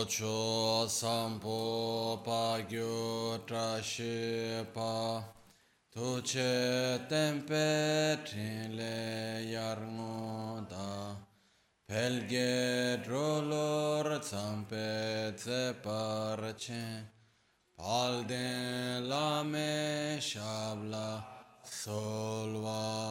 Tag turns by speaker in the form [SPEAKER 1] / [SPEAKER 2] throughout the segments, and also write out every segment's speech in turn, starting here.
[SPEAKER 1] Locho sampo pa gyo tra she pa Tu che tempe trin le yar ngo da. Pelge drolor zampe tse par che Palden la me shabla solvade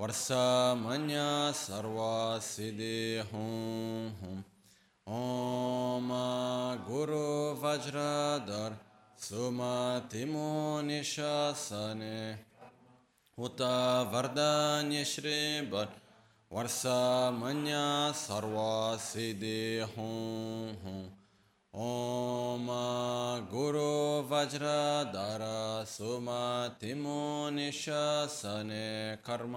[SPEAKER 1] વર્ષમન્ય સર્વ સિદ્ધિ હું હું ઓમ ગુરુ વજ્રધર સુમતિમો નિશાસને ઉત વરદાન્ય શ્રી ભર વર્ષમન્ય સર્વ સિદ્ધિ હું હું ઓમ ગુરુ વજ્રધર સુમતિમો નિશાસને કર્મ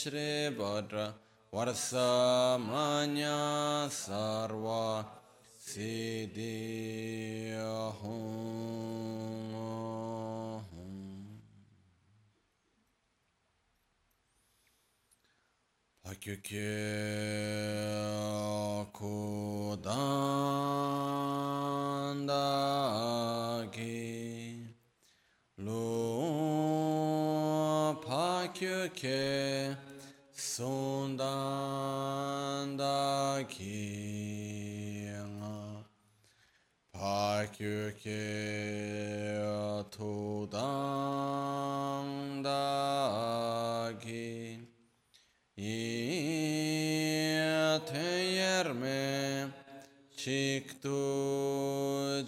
[SPEAKER 1] श्री भद्र वर्षमान्या सर्वा सिद्धि Pakyukye kudandaki pakyukye sundandaki pakyukye tudandaki Yerme Chiktu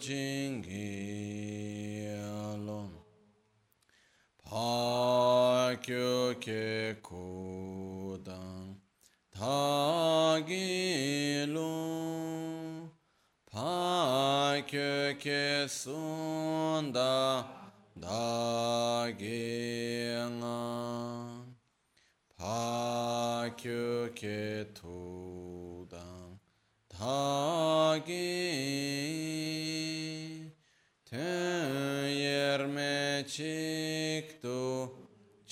[SPEAKER 1] Jingyalom Pakyo Ke Kudang Tagilum Pakyo Ke Sunda Dagyangam Pakyo Ke Tudang Tagi Ten Yerme Chiktu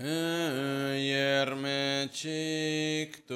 [SPEAKER 1] Tön yerme çıktı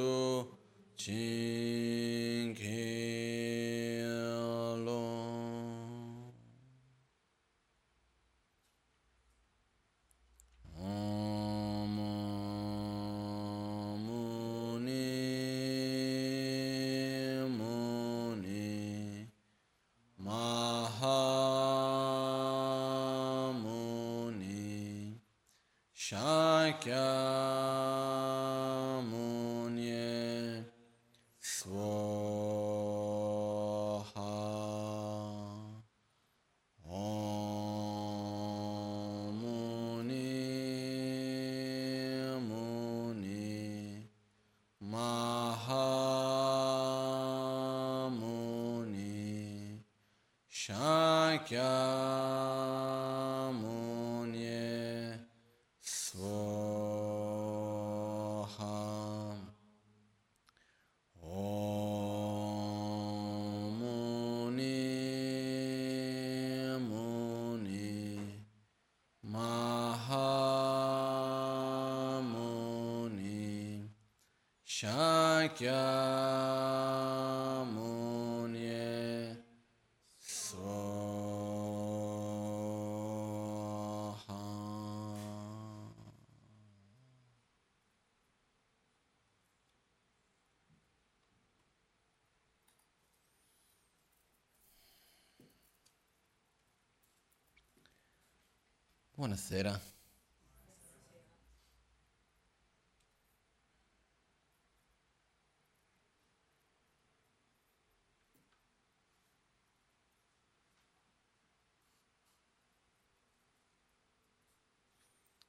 [SPEAKER 1] Buonasera.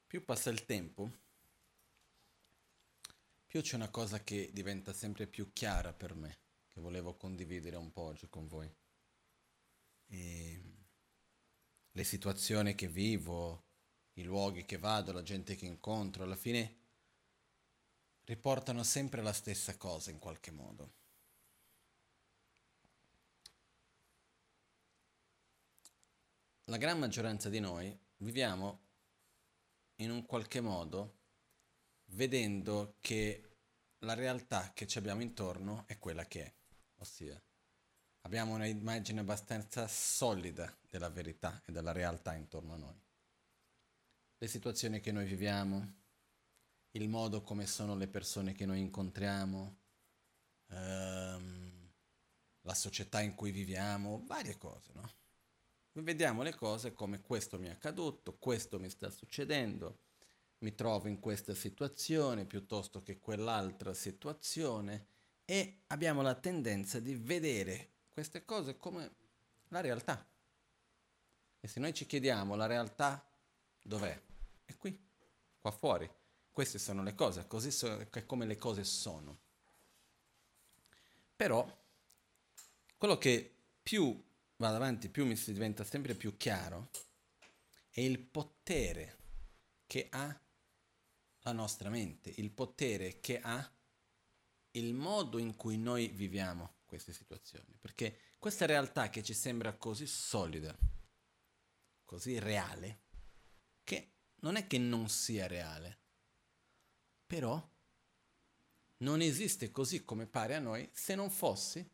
[SPEAKER 1] Più passa il tempo, più c'è una cosa che diventa sempre più chiara per me, che volevo condividere un po' oggi con voi. E le situazioni che vivo, i luoghi che vado, la gente che incontro, alla fine riportano sempre la stessa cosa in qualche modo. La gran maggioranza di noi viviamo in un qualche modo vedendo che la realtà che ci abbiamo intorno è quella che è, ossia abbiamo un'immagine abbastanza solida della verità e della realtà intorno a noi. Le situazioni che noi viviamo, il modo come sono le persone che noi incontriamo, ehm, la società in cui viviamo, varie cose, no? Vediamo le cose come questo mi è accaduto, questo mi sta succedendo, mi trovo in questa situazione piuttosto che quell'altra situazione e abbiamo la tendenza di vedere queste cose come la realtà. E se noi ci chiediamo la realtà dov'è? È qui, qua fuori. Queste sono le cose, così so, è come le cose sono. Però quello che più vado avanti, più mi si diventa sempre più chiaro è il potere che ha la nostra mente, il potere che ha il modo in cui noi viviamo queste situazioni, perché questa realtà che ci sembra così solida, così reale, che non è che non sia reale, però non esiste così come pare a noi se non fosse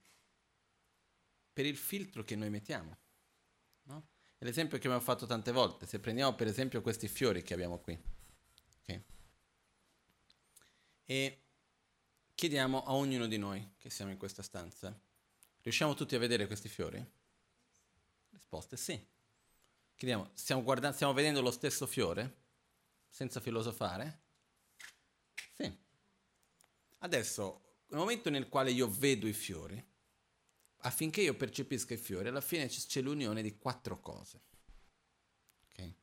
[SPEAKER 1] per il filtro che noi mettiamo. No? L'esempio che abbiamo fatto tante volte, se prendiamo per esempio questi fiori che abbiamo qui, okay? e chiediamo a ognuno di noi che siamo in questa stanza, riusciamo tutti a vedere questi fiori? Risposta è sì. Chiediamo, stiamo, guardando, stiamo vedendo lo stesso fiore? Senza filosofare? Sì. Adesso, nel momento nel quale io vedo i fiori, affinché io percepisca i fiori, alla fine c'è l'unione di quattro cose. Okay?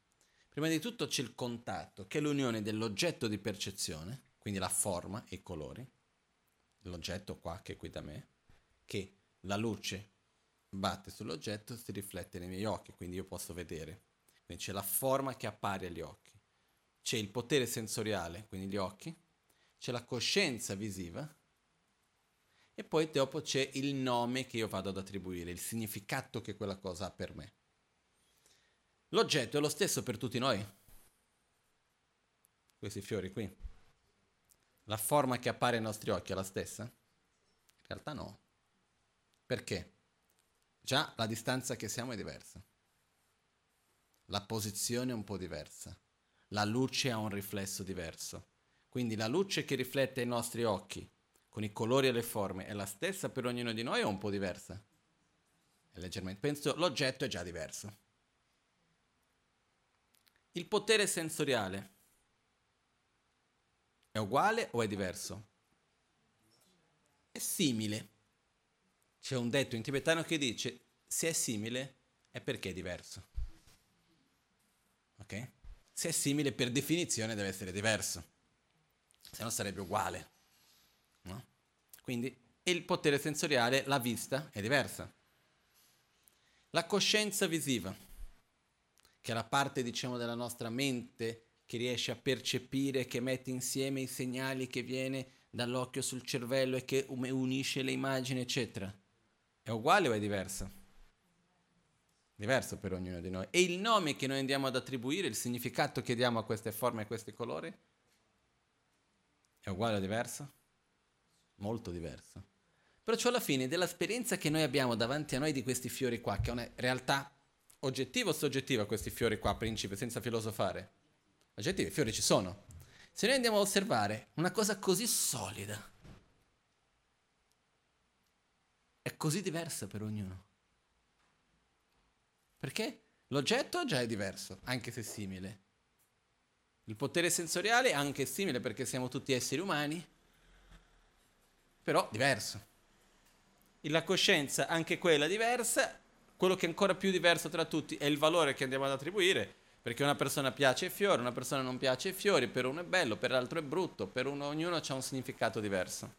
[SPEAKER 1] Prima di tutto c'è il contatto, che è l'unione dell'oggetto di percezione, quindi la forma e i colori, l'oggetto qua che è qui da me, che la luce batte sull'oggetto si riflette nei miei occhi, quindi io posso vedere. Quindi c'è la forma che appare agli occhi, c'è il potere sensoriale, quindi gli occhi, c'è la coscienza visiva e poi dopo c'è il nome che io vado ad attribuire, il significato che quella cosa ha per me. L'oggetto è lo stesso per tutti noi. Questi fiori qui. La forma che appare ai nostri occhi è la stessa? In realtà no. Perché? Già la distanza che siamo è diversa. La posizione è un po' diversa. La luce ha un riflesso diverso. Quindi la luce che riflette ai nostri occhi, con i colori e le forme, è la stessa per ognuno di noi o un po' diversa? È leggermente. Penso l'oggetto è già diverso. Il potere sensoriale è uguale o è diverso? È simile. C'è un detto in tibetano che dice se è simile è perché è diverso. Ok? Se è simile per definizione deve essere diverso, se no sarebbe uguale. No? Quindi il potere sensoriale, la vista, è diversa. La coscienza visiva, che è la parte, diciamo, della nostra mente che riesce a percepire, che mette insieme i segnali che viene dall'occhio sul cervello e che unisce le immagini, eccetera. È uguale o è diverso? Diverso per ognuno di noi. E il nome che noi andiamo ad attribuire, il significato che diamo a queste forme e a questi colori, è uguale o diverso? Molto diverso. Perciò alla fine dell'esperienza che noi abbiamo davanti a noi di questi fiori qua, che è una realtà oggettiva o soggettiva questi fiori qua, principe, senza filosofare? Aggettivi, i fiori ci sono. Se noi andiamo a osservare una cosa così solida, è così diversa per ognuno. Perché? L'oggetto già è diverso, anche se simile. Il potere sensoriale è anche simile perché siamo tutti esseri umani, però diverso. E la coscienza, anche quella diversa, quello che è ancora più diverso tra tutti è il valore che andiamo ad attribuire, perché una persona piace i fiori, una persona non piace i fiori, per uno è bello, per l'altro è brutto, per uno ognuno ha un significato diverso.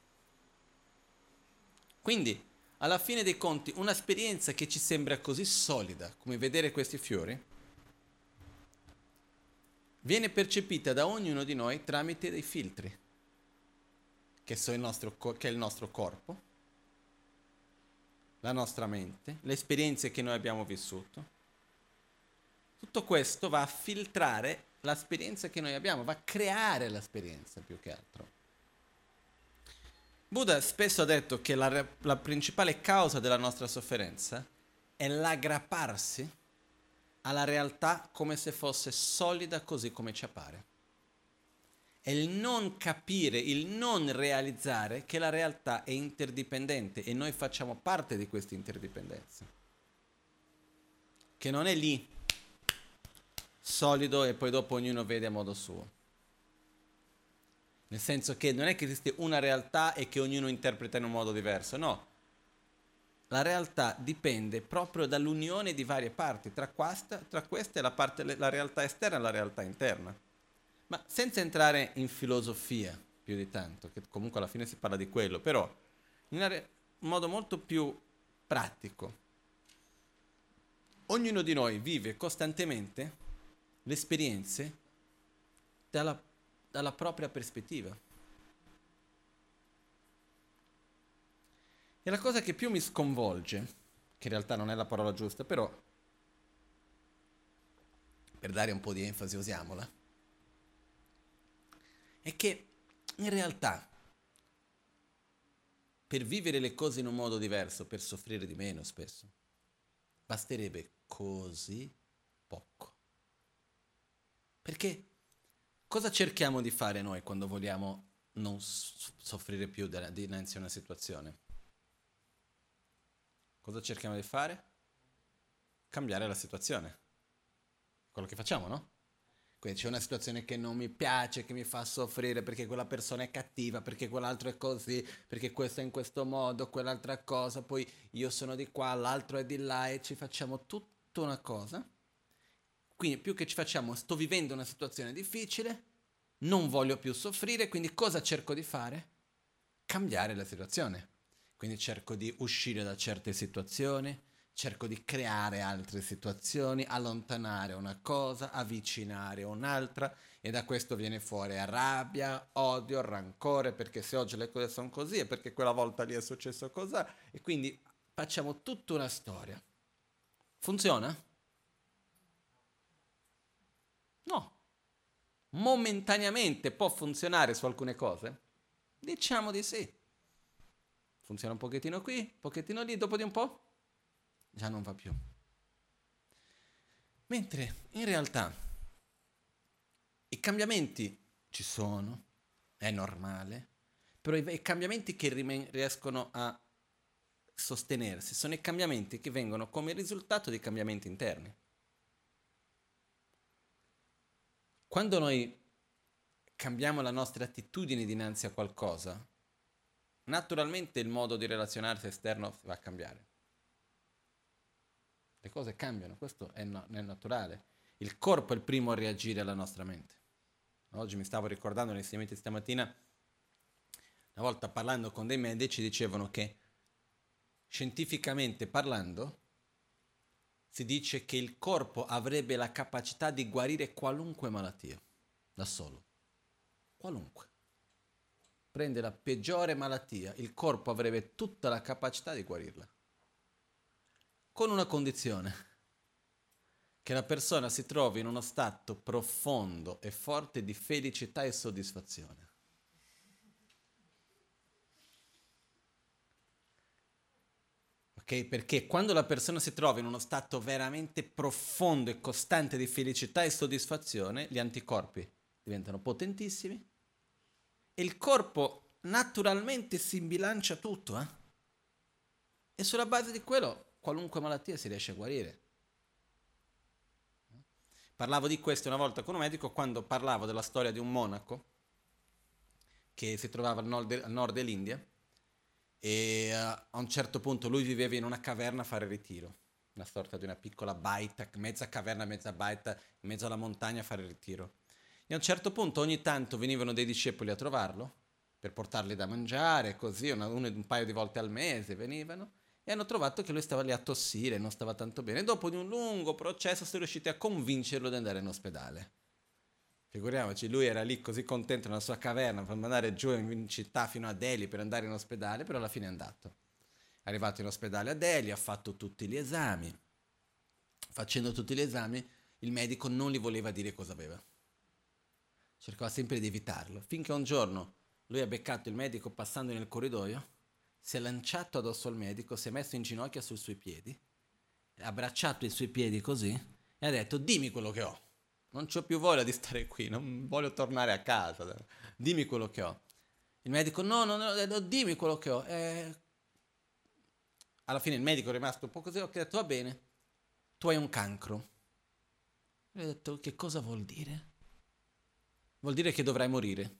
[SPEAKER 1] Quindi, alla fine dei conti, un'esperienza che ci sembra così solida come vedere questi fiori, viene percepita da ognuno di noi tramite dei filtri, che, il nostro, che è il nostro corpo, la nostra mente, le esperienze che noi abbiamo vissuto. Tutto questo va a filtrare l'esperienza che noi abbiamo, va a creare l'esperienza più che altro. Buddha spesso ha detto che la, la principale causa della nostra sofferenza è l'aggrapparsi alla realtà come se fosse solida così come ci appare. È il non capire, il non realizzare che la realtà è interdipendente e noi facciamo parte di questa interdipendenza. Che non è lì, solido e poi dopo ognuno vede a modo suo. Nel senso che non è che esiste una realtà e che ognuno interpreta in un modo diverso, no. La realtà dipende proprio dall'unione di varie parti, tra, questa, tra queste la, parte, la realtà esterna e la realtà interna. Ma senza entrare in filosofia più di tanto, che comunque alla fine si parla di quello, però in un modo molto più pratico. Ognuno di noi vive costantemente le esperienze dalla dalla propria prospettiva. E la cosa che più mi sconvolge, che in realtà non è la parola giusta, però per dare un po' di enfasi usiamola, è che in realtà per vivere le cose in un modo diverso, per soffrire di meno spesso, basterebbe così poco. Perché Cosa cerchiamo di fare noi quando vogliamo non soffrire più dinanzi a una situazione? Cosa cerchiamo di fare? Cambiare la situazione. Quello che facciamo, no? Quindi c'è una situazione che non mi piace, che mi fa soffrire perché quella persona è cattiva, perché quell'altro è così, perché questo è in questo modo, quell'altra cosa, poi io sono di qua, l'altro è di là e ci facciamo tutta una cosa quindi più che ci facciamo, sto vivendo una situazione difficile, non voglio più soffrire, quindi cosa cerco di fare? Cambiare la situazione. Quindi cerco di uscire da certe situazioni, cerco di creare altre situazioni, allontanare una cosa, avvicinare un'altra e da questo viene fuori rabbia, odio, rancore, perché se oggi le cose sono così è perché quella volta lì è successo così e quindi facciamo tutta una storia. Funziona? No. Momentaneamente può funzionare su alcune cose? Diciamo di sì. Funziona un pochettino qui, un pochettino lì, dopo di un po' già non va più. Mentre in realtà i cambiamenti ci sono, è normale, però i, cambiamenti che riescono a sostenersi sono i cambiamenti che vengono come risultato di cambiamenti interni. Quando noi cambiamo la nostra attitudine dinanzi a qualcosa, naturalmente il modo di relazionarsi esterno va a cambiare. Le cose cambiano, questo è, no, è naturale. Il corpo è il primo a reagire alla nostra mente. Oggi mi stavo ricordando insegnamenti stamattina, una volta parlando con dei medici dicevano che scientificamente parlando si dice che il corpo avrebbe la capacità di guarire qualunque malattia, da solo. Qualunque. Prende la peggiore malattia, il corpo avrebbe tutta la capacità di guarirla. Con una condizione, che la persona si trovi in uno stato profondo e forte di felicità e soddisfazione. Okay? Perché quando la persona si trova in uno stato veramente profondo e costante di felicità e soddisfazione, gli anticorpi diventano potentissimi e il corpo naturalmente si bilancia tutto. Eh? E sulla base di quello qualunque malattia si riesce a guarire. Parlavo di questo una volta con un medico quando parlavo della storia di un monaco che si trovava al nord, al nord dell'India e uh, a un certo punto lui viveva in una caverna a fare ritiro, una sorta di una piccola baita, mezza caverna, mezza baita, in mezzo alla montagna a fare ritiro. E a un certo punto ogni tanto venivano dei discepoli a trovarlo per portarli da mangiare, così una, un, un paio di volte al mese venivano e hanno trovato che lui stava lì a tossire, non stava tanto bene. E dopo di un lungo processo sono riusciti a convincerlo di andare in ospedale. Figuriamoci, lui era lì così contento nella sua caverna per andare giù in città fino a Delhi per andare in ospedale, però alla fine è andato. È arrivato in ospedale a Delhi, ha fatto tutti gli esami. Facendo tutti gli esami, il medico non gli voleva dire cosa aveva. Cercava sempre di evitarlo, finché un giorno lui ha beccato il medico passando nel corridoio, si è lanciato addosso al medico, si è messo in ginocchio sui suoi piedi, ha abbracciato i suoi piedi così e ha detto dimmi quello che ho non ho più voglia di stare qui, non voglio tornare a casa, dimmi quello che ho. Il medico, no, no, no, dimmi quello che ho. Eh... Alla fine il medico è rimasto un po' così, ho detto, va bene, tu hai un cancro. E ho detto, che cosa vuol dire? Vuol dire che dovrai morire.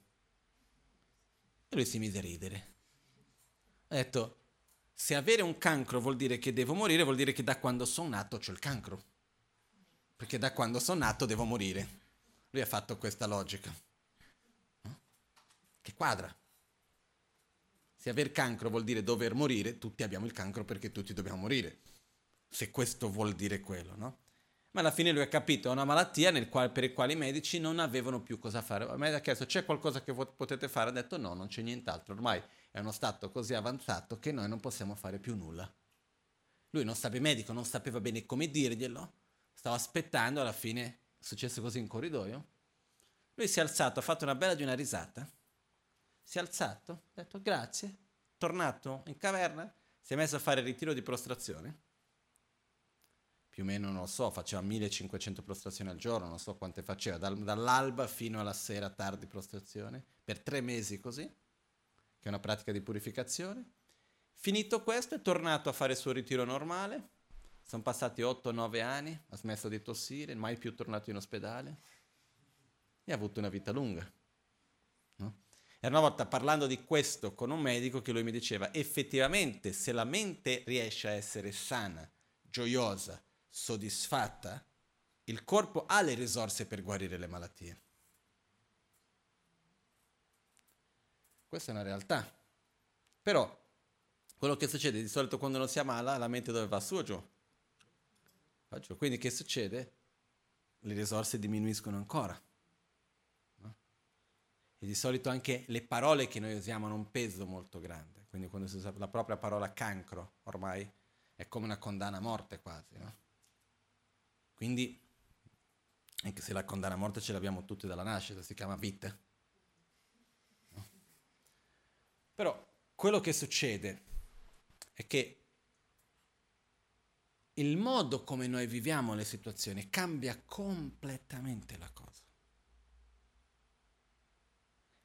[SPEAKER 1] E lui si mise a ridere. Ha detto, se avere un cancro vuol dire che devo morire, vuol dire che da quando sono nato c'ho il cancro perché da quando sono nato devo morire. Lui ha fatto questa logica. Che quadra. Se aver cancro vuol dire dover morire, tutti abbiamo il cancro perché tutti dobbiamo morire. Se questo vuol dire quello, no? Ma alla fine lui ha capito, è una malattia quale, per la quale i medici non avevano più cosa fare. A me ha chiesto, c'è qualcosa che potete fare? Ha detto no, non c'è nient'altro. Ormai è uno stato così avanzato che noi non possiamo fare più nulla. Lui non sapeva medico, non sapeva bene come dirglielo Stavo aspettando, alla fine è successo così in corridoio. Lui si è alzato, ha fatto una bella di una risata. Si è alzato, ha detto grazie, tornato in caverna, si è messo a fare il ritiro di prostrazione. Più o meno, non lo so, faceva 1500 prostrazioni al giorno, non so quante faceva, dall'alba fino alla sera tardi prostrazione, per tre mesi così, che è una pratica di purificazione. Finito questo è tornato a fare il suo ritiro normale, sono passati 8-9 anni, ha smesso di tossire, mai più tornato in ospedale e ha avuto una vita lunga. No? Era una volta parlando di questo con un medico che lui mi diceva, effettivamente se la mente riesce a essere sana, gioiosa, soddisfatta, il corpo ha le risorse per guarire le malattie. Questa è una realtà. Però quello che succede di solito quando non si ammala, la mente dove va su o giù? Quindi che succede? Le risorse diminuiscono ancora. No? E di solito anche le parole che noi usiamo hanno un peso molto grande. Quindi quando si usa la propria parola cancro, ormai è come una condanna a morte quasi. No? Quindi, anche se la condanna a morte ce l'abbiamo tutti dalla nascita, si chiama vite. No? Però quello che succede è che il modo come noi viviamo le situazioni cambia completamente la cosa.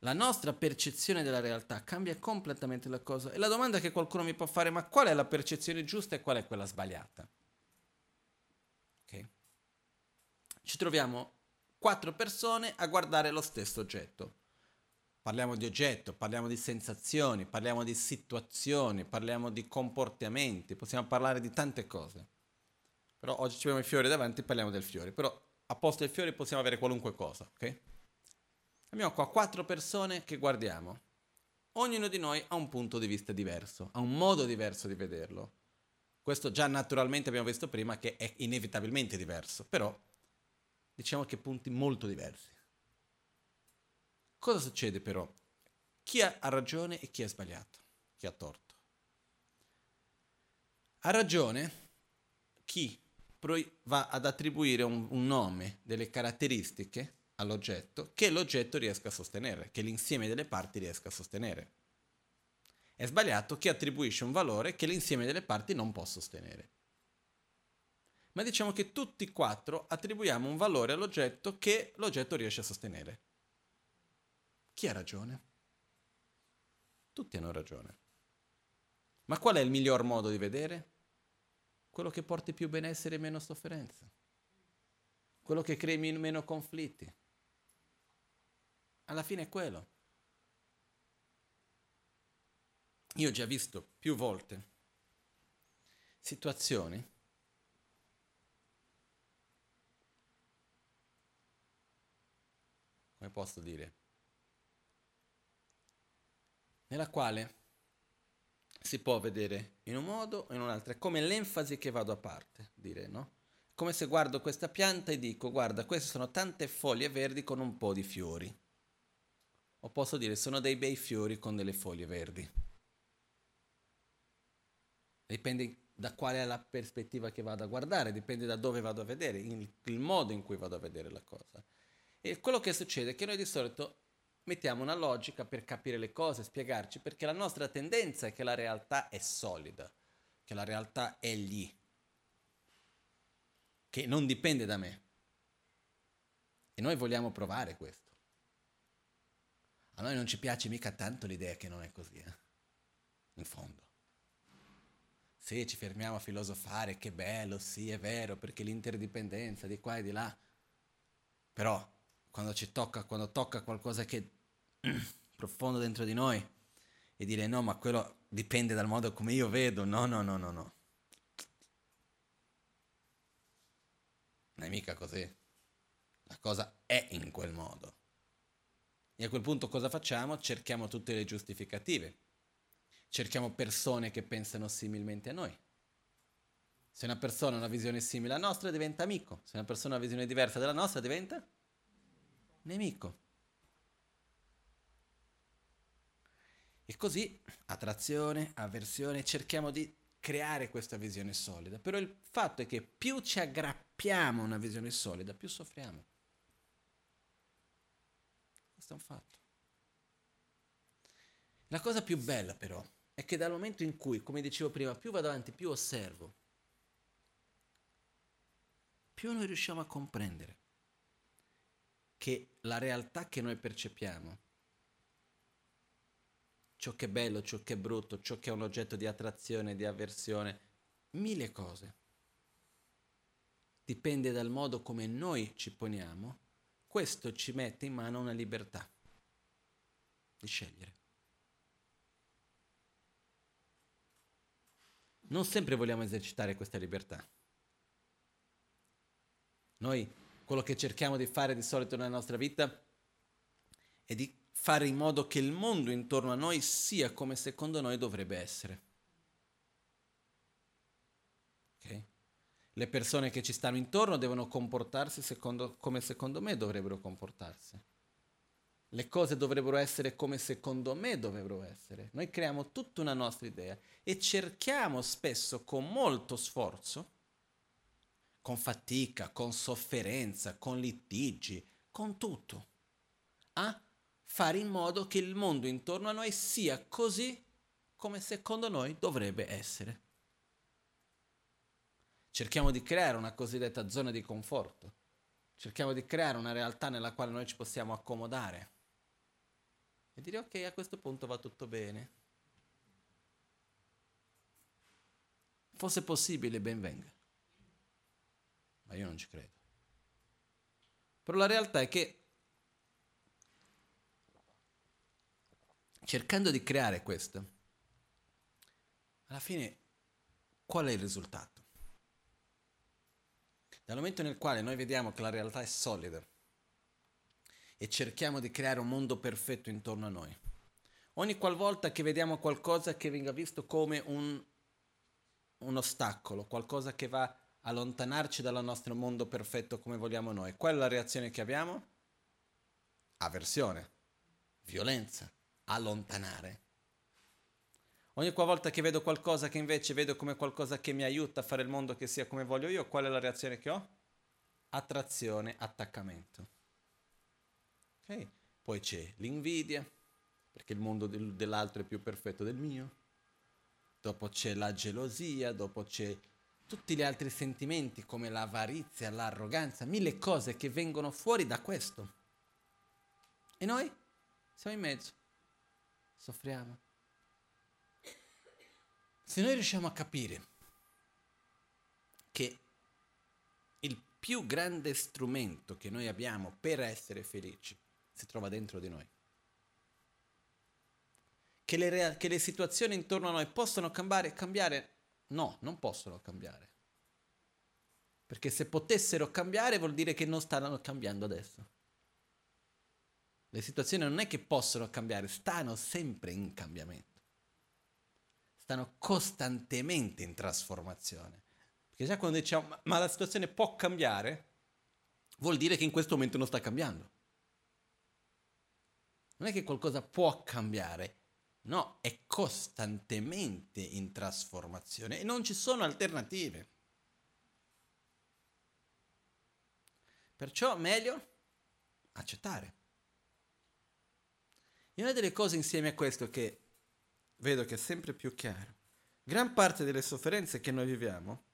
[SPEAKER 1] La nostra percezione della realtà cambia completamente la cosa. E la domanda che qualcuno mi può fare, ma qual è la percezione giusta e qual è quella sbagliata? Okay. Ci troviamo quattro persone a guardare lo stesso oggetto. Parliamo di oggetto, parliamo di sensazioni, parliamo di situazioni, parliamo di comportamenti, possiamo parlare di tante cose. Però oggi abbiamo i fiori davanti e parliamo del fiore. Però a posto del fiore possiamo avere qualunque cosa, ok? Abbiamo qua quattro persone che guardiamo. Ognuno di noi ha un punto di vista diverso, ha un modo diverso di vederlo. Questo già naturalmente abbiamo visto prima che è inevitabilmente diverso, però diciamo che punti molto diversi. Cosa succede però? Chi ha ragione e chi ha sbagliato? Chi ha torto? Ha ragione chi va ad attribuire un, un nome, delle caratteristiche all'oggetto che l'oggetto riesca a sostenere, che l'insieme delle parti riesca a sostenere. È sbagliato chi attribuisce un valore che l'insieme delle parti non può sostenere. Ma diciamo che tutti e quattro attribuiamo un valore all'oggetto che l'oggetto riesce a sostenere. Chi ha ragione? Tutti hanno ragione. Ma qual è il miglior modo di vedere? Quello che porti più benessere e meno sofferenza. quello che crea meno conflitti. Alla fine è quello. Io ho già visto più volte situazioni come posso dire nella quale si può vedere in un modo o in un altro, è come l'enfasi che vado a parte, dire, no? Come se guardo questa pianta e dico, guarda, queste sono tante foglie verdi con un po' di fiori. O posso dire, sono dei bei fiori con delle foglie verdi. Dipende da qual è la prospettiva che vado a guardare, dipende da dove vado a vedere, il modo in cui vado a vedere la cosa. E quello che succede è che noi di solito mettiamo una logica per capire le cose, spiegarci, perché la nostra tendenza è che la realtà è solida, che la realtà è lì, che non dipende da me. E noi vogliamo provare questo. A noi non ci piace mica tanto l'idea che non è così, eh? in fondo. Sì, ci fermiamo a filosofare, che bello, sì, è vero, perché l'interdipendenza di qua e di là. Però quando ci tocca, quando tocca qualcosa che profondo dentro di noi e dire no, ma quello dipende dal modo come io vedo, no, no, no, no, no. Non è mica così. La cosa è in quel modo. E a quel punto cosa facciamo? Cerchiamo tutte le giustificative cerchiamo persone che pensano similmente a noi. Se una persona ha una visione simile alla nostra diventa amico, se una persona ha una visione diversa dalla nostra diventa nemico. E così, attrazione, avversione, cerchiamo di creare questa visione solida. Però il fatto è che più ci aggrappiamo a una visione solida, più soffriamo. Questo è un fatto. La cosa più bella però è che dal momento in cui, come dicevo prima, più vado avanti, più osservo, più noi riusciamo a comprendere che la realtà che noi percepiamo, ciò che è bello, ciò che è brutto, ciò che è un oggetto di attrazione, di avversione, mille cose, dipende dal modo come noi ci poniamo, questo ci mette in mano una libertà di scegliere. non sempre vogliamo esercitare questa libertà. Noi quello che cerchiamo di fare di solito nella nostra vita è di fare in modo che il mondo intorno a noi sia come secondo noi dovrebbe essere. Okay? Le persone che ci stanno intorno devono comportarsi secondo, come secondo me dovrebbero comportarsi le cose dovrebbero essere come secondo me dovrebbero essere. Noi creiamo tutta una nostra idea e cerchiamo spesso con molto sforzo, con fatica, con sofferenza, con litigi, con tutto, a fare in modo che il mondo intorno a noi sia così come secondo noi dovrebbe essere. Cerchiamo di creare una cosiddetta zona di conforto. Cerchiamo di creare una realtà nella quale noi ci possiamo accomodare e dire ok, a questo punto va tutto bene. Fosse possibile, ben venga. Ma io non ci credo. Però la realtà è che cercando di creare questo, alla fine qual è il risultato? Dal momento nel quale noi vediamo che la realtà è solida, e cerchiamo di creare un mondo perfetto intorno a noi. Ogni qualvolta che vediamo qualcosa che venga visto come un, un ostacolo, qualcosa che va a allontanarci dal nostro mondo perfetto come vogliamo noi, qual è la reazione che abbiamo? Aversione, violenza, allontanare. Ogni qualvolta che vedo qualcosa che invece vedo come qualcosa che mi aiuta a fare il mondo che sia come voglio io, qual è la reazione che ho? Attrazione, attaccamento. Okay? Poi c'è l'invidia, perché il mondo del, dell'altro è più perfetto del mio. Dopo c'è la gelosia, dopo c'è tutti gli altri sentimenti come l'avarizia, l'arroganza, mille cose che vengono fuori da questo. E noi siamo in mezzo, soffriamo. Se noi riusciamo a capire che più grande strumento che noi abbiamo per essere felici si trova dentro di noi. Che le, rea- che le situazioni intorno a noi possono cambiare, cambiare? No, non possono cambiare. Perché se potessero cambiare vuol dire che non stanno cambiando adesso. Le situazioni non è che possono cambiare, stanno sempre in cambiamento. Stanno costantemente in trasformazione. Perché già quando diciamo ma, ma la situazione può cambiare, vuol dire che in questo momento non sta cambiando. Non è che qualcosa può cambiare, no, è costantemente in trasformazione e non ci sono alternative. Perciò meglio accettare. E una delle cose insieme a questo che vedo che è sempre più chiaro, gran parte delle sofferenze che noi viviamo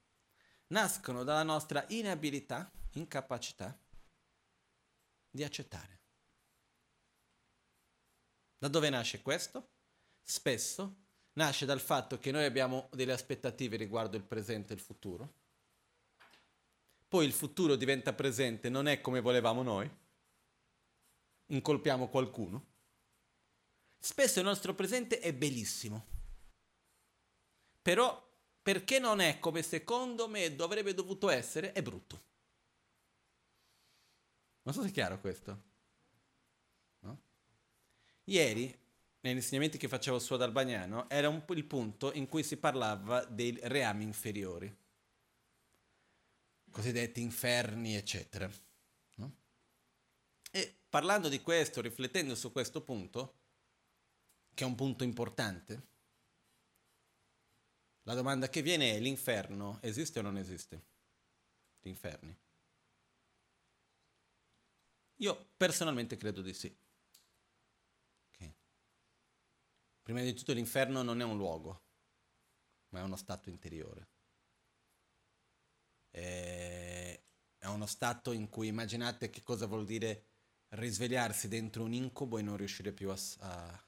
[SPEAKER 1] nascono dalla nostra inabilità, incapacità di accettare. Da dove nasce questo? Spesso nasce dal fatto che noi abbiamo delle aspettative riguardo il presente e il futuro. Poi il futuro diventa presente, non è come volevamo noi. Incolpiamo qualcuno. Spesso il nostro presente è bellissimo. Però perché non è come secondo me dovrebbe dovuto essere, è brutto. Non so se è chiaro questo. Ieri, negli insegnamenti che facevo su ad Albagnano, era un il punto in cui si parlava dei reami inferiori, cosiddetti inferni, eccetera. No? E parlando di questo, riflettendo su questo punto, che è un punto importante, la domanda che viene è l'inferno esiste o non esiste? Gli inferni. Io personalmente credo di sì. Prima di tutto l'inferno non è un luogo, ma è uno stato interiore. È uno stato in cui immaginate che cosa vuol dire risvegliarsi dentro un incubo e non riuscire più a... a?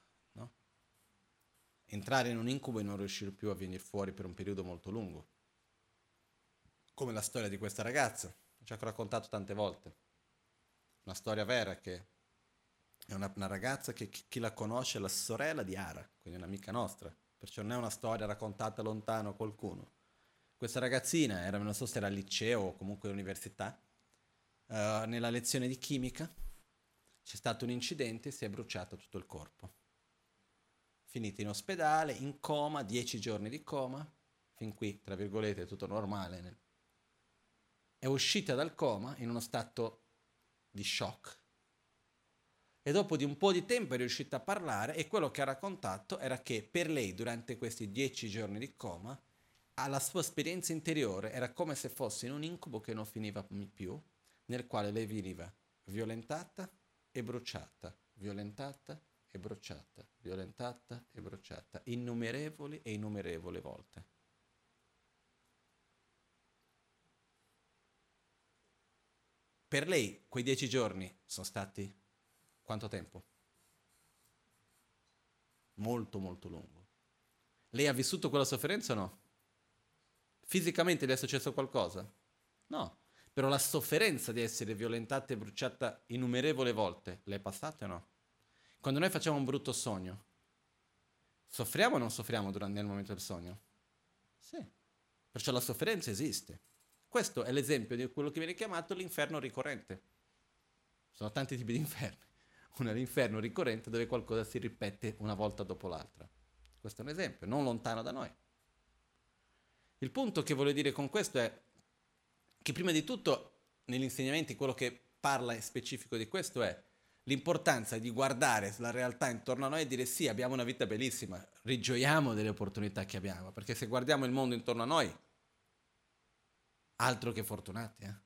[SPEAKER 1] Entrare in un incubo e non riuscire più a venire fuori per un periodo molto lungo. Come la storia di questa ragazza, ci ha raccontato tante volte. Una storia vera che è una, una ragazza che chi, la conosce è la sorella di Ara, quindi un'amica nostra, perciò non è una storia raccontata lontano a qualcuno. Questa ragazzina era, non so se era al liceo o comunque all'università, uh, nella lezione di chimica c'è stato un incidente e si è bruciato tutto il corpo. Finita in ospedale, in coma, dieci giorni di coma, fin qui, tra virgolette, tutto normale. È uscita dal coma in uno stato di shock, e dopo di un po' di tempo è riuscita a parlare e quello che ha raccontato era che per lei durante questi dieci giorni di coma la sua esperienza interiore era come se fosse in un incubo che non finiva più, nel quale lei veniva violentata e bruciata, violentata e bruciata, violentata e bruciata, innumerevoli e innumerevoli volte. Per lei quei dieci giorni sono stati quanto tempo? Molto, molto lungo. Lei ha vissuto quella sofferenza o no? Fisicamente le è successo qualcosa? No. Però la sofferenza di essere violentata e bruciata innumerevoli volte le è passata o no? Quando noi facciamo un brutto sogno, soffriamo o non soffriamo durante, nel momento del sogno? Sì. Perciò la sofferenza esiste. Questo è l'esempio di quello che viene chiamato l'inferno ricorrente. Sono tanti tipi di inferni un all'inferno ricorrente dove qualcosa si ripete una volta dopo l'altra. Questo è un esempio, non lontano da noi. Il punto che voglio dire con questo è che prima di tutto negli insegnamenti quello che parla specifico di questo è l'importanza di guardare la realtà intorno a noi e dire sì, abbiamo una vita bellissima, rigioiamo delle opportunità che abbiamo, perché se guardiamo il mondo intorno a noi, altro che fortunati, eh?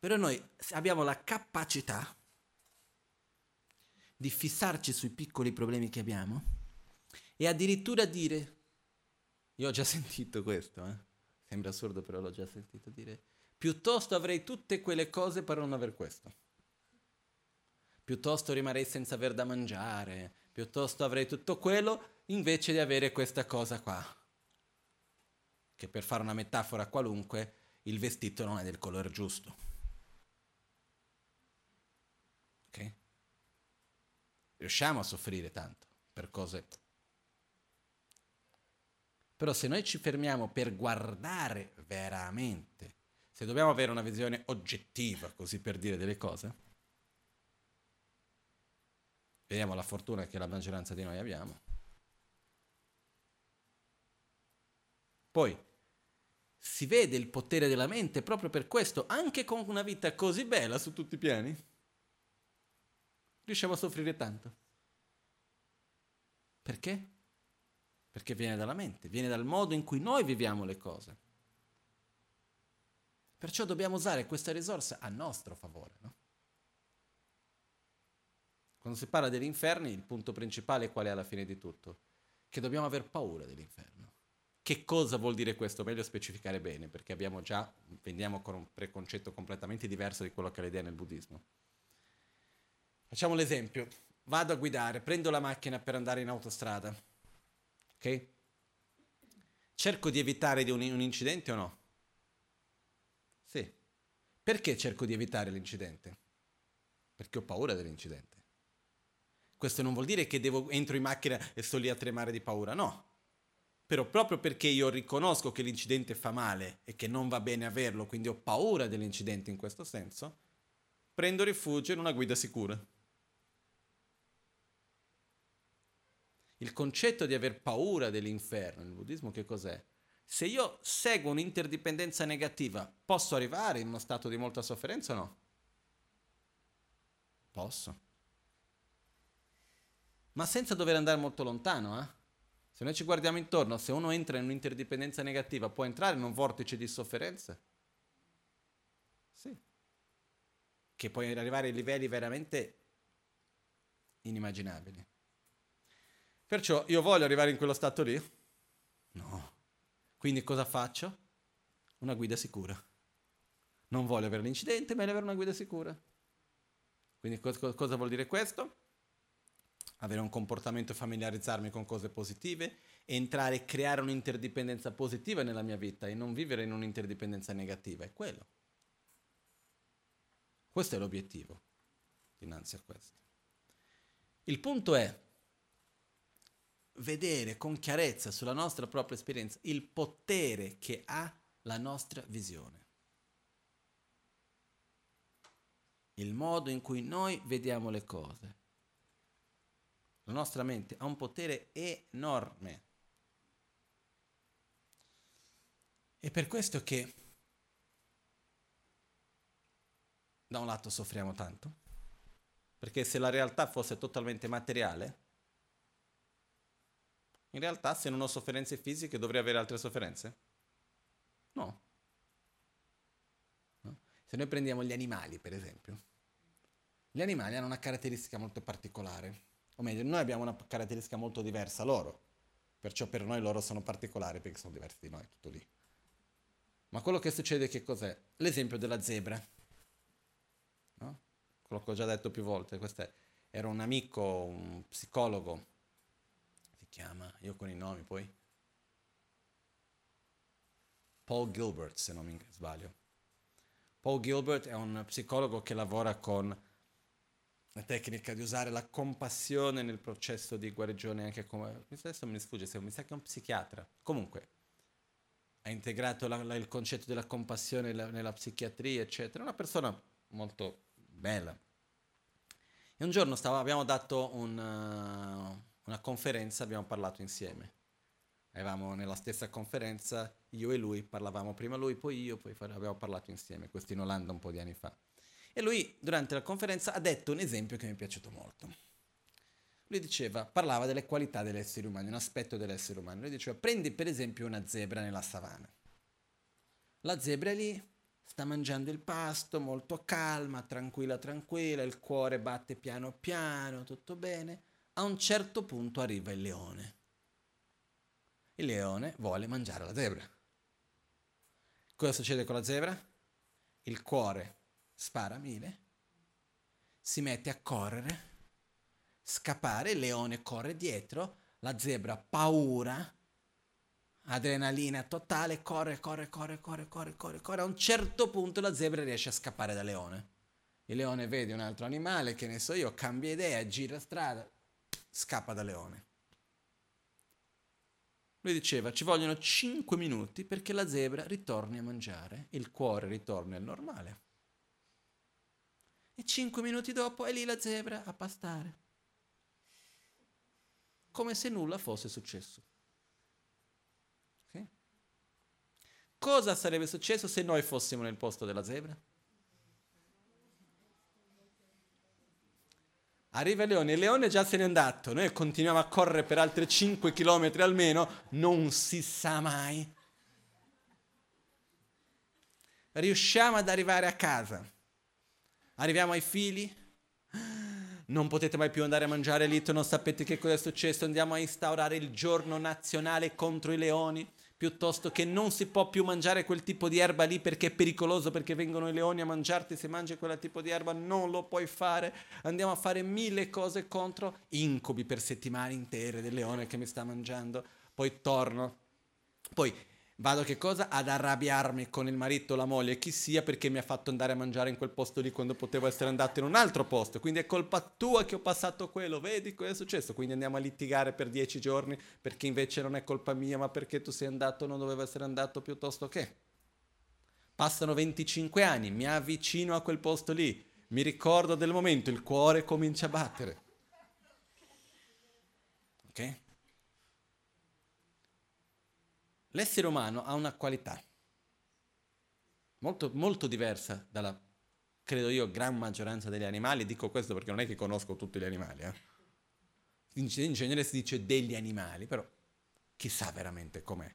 [SPEAKER 1] Però noi abbiamo la capacità di fissarci sui piccoli problemi che abbiamo e addirittura dire, io ho già sentito questo, eh? sembra assurdo però l'ho già sentito dire, piuttosto avrei tutte quelle cose per non aver questo. Piuttosto rimarrei senza aver da mangiare, piuttosto avrei tutto quello invece di avere questa cosa qua. Che per fare una metafora qualunque il vestito non è del colore giusto. Ok? Riusciamo a soffrire tanto per cose però se noi ci fermiamo per guardare veramente, se dobbiamo avere una visione oggettiva, così per dire delle cose, vediamo la fortuna che la maggioranza di noi abbiamo. Poi si vede il potere della mente proprio per questo, anche con una vita così bella su tutti i piani, riusciamo a soffrire tanto. Perché? perché viene dalla mente, viene dal modo in cui noi viviamo le cose. Perciò dobbiamo usare questa risorsa a nostro favore. No? Quando si parla degli inferni, il punto principale è qual è alla fine di tutto? Che dobbiamo aver paura dell'inferno. Che cosa vuol dire questo? Meglio specificare bene, perché abbiamo già, veniamo con un preconcetto completamente diverso di quello che è l'idea nel buddismo. Facciamo l'esempio. Vado a guidare, prendo la macchina per andare in autostrada Ok? Cerco di evitare un, un incidente o no? Perché cerco di evitare l'incidente? Perché ho paura dell'incidente. Questo non vuol dire che devo, entro in macchina e sto lì a tremare di paura, no. Però proprio perché io riconosco che l'incidente fa male e che non va bene averlo, quindi ho paura dell'incidente in questo senso, prendo rifugio in una guida sicura. il concetto di aver paura dell'inferno nel buddismo che cos'è? Se io seguo un'interdipendenza negativa, posso arrivare in uno stato di molta sofferenza o no? Posso. Ma senza dover andare molto lontano, eh? Se noi ci guardiamo intorno, se uno entra in un'interdipendenza negativa, può entrare in un vortice di sofferenza? Sì. Che può arrivare a livelli veramente inimmaginabili. Perciò io voglio arrivare in quello stato lì? No. Quindi cosa faccio? Una guida sicura. Non voglio avere l'incidente, ma voglio avere una guida sicura. Quindi cosa, cosa vuol dire questo? Avere un comportamento, familiarizzarmi con cose positive, entrare e creare un'interdipendenza positiva nella mia vita e non vivere in un'interdipendenza negativa. È quello. Questo è l'obiettivo dinanzi a questo. Il punto è, vedere con chiarezza sulla nostra propria esperienza il potere che ha la nostra visione. Il modo in cui noi vediamo le cose. La nostra mente ha un potere enorme. E per questo che da un lato soffriamo tanto, perché se la realtà fosse totalmente materiale, in realtà, se non ho sofferenze fisiche, dovrei avere altre sofferenze? No. no. Se noi prendiamo gli animali, per esempio, gli animali hanno una caratteristica molto particolare, o meglio, noi abbiamo una caratteristica molto diversa loro, perciò per noi loro sono particolari perché sono diversi di noi, tutto lì. Ma quello che succede che cos'è? L'esempio della zebra. No? Quello che ho già detto più volte, questo è, era un amico, un psicologo chiama? Io con i nomi poi. Paul Gilbert, se non mi sbaglio. Paul Gilbert è un psicologo che lavora con la tecnica di usare la compassione nel processo di guarigione anche come... Adesso mi sfugge, mi sa che è un psichiatra. Comunque, ha integrato la, la, il concetto della compassione la, nella psichiatria, eccetera. Una persona molto bella. E un giorno stavo, abbiamo dato un... Una conferenza abbiamo parlato insieme. Eravamo nella stessa conferenza, io e lui, parlavamo prima lui, poi io, poi abbiamo parlato insieme, questo in Olanda un po' di anni fa. E lui, durante la conferenza, ha detto un esempio che mi è piaciuto molto. Lui diceva, parlava delle qualità degli esseri umani, un aspetto dell'essere umano. Lui diceva, prendi per esempio una zebra nella savana. La zebra è lì, sta mangiando il pasto, molto calma, tranquilla, tranquilla, il cuore batte piano piano, tutto bene a un certo punto arriva il leone. Il leone vuole mangiare la zebra. Cosa succede con la zebra? Il cuore spara a mille, si mette a correre, scappare, il leone corre dietro, la zebra paura, adrenalina totale, corre, corre, corre, corre, corre, corre, corre. A un certo punto la zebra riesce a scappare da leone. Il leone vede un altro animale, che ne so io, cambia idea, gira strada, scappa da leone. Lui diceva, ci vogliono 5 minuti perché la zebra ritorni a mangiare, il cuore ritorni al normale. E 5 minuti dopo è lì la zebra a pastare. Come se nulla fosse successo. Okay? Cosa sarebbe successo se noi fossimo nel posto della zebra? Arriva il leone, il leone già se n'è andato, noi continuiamo a correre per altri 5 km almeno, non si sa mai. Riusciamo ad arrivare a casa. Arriviamo ai figli. Non potete mai più andare a mangiare lì, non sapete che cosa è successo, andiamo a instaurare il giorno nazionale contro i leoni piuttosto che non si può più mangiare quel tipo di erba lì perché è pericoloso, perché vengono i leoni a mangiarti, se mangi quel tipo di erba non lo puoi fare, andiamo a fare mille cose contro incubi per settimane intere del leone che mi sta mangiando, poi torno, poi Vado che cosa? Ad arrabbiarmi con il marito, la moglie, chi sia, perché mi ha fatto andare a mangiare in quel posto lì quando potevo essere andato in un altro posto. Quindi è colpa tua che ho passato quello, vedi cosa è successo? Quindi andiamo a litigare per dieci giorni perché invece non è colpa mia, ma perché tu sei andato, non dovevo essere andato piuttosto che. Passano 25 anni, mi avvicino a quel posto lì, mi ricordo del momento, il cuore comincia a battere. Ok? L'essere umano ha una qualità molto, molto diversa dalla, credo io, gran maggioranza degli animali. Dico questo perché non è che conosco tutti gli animali. Eh? In, in genere si dice degli animali, però chissà veramente com'è.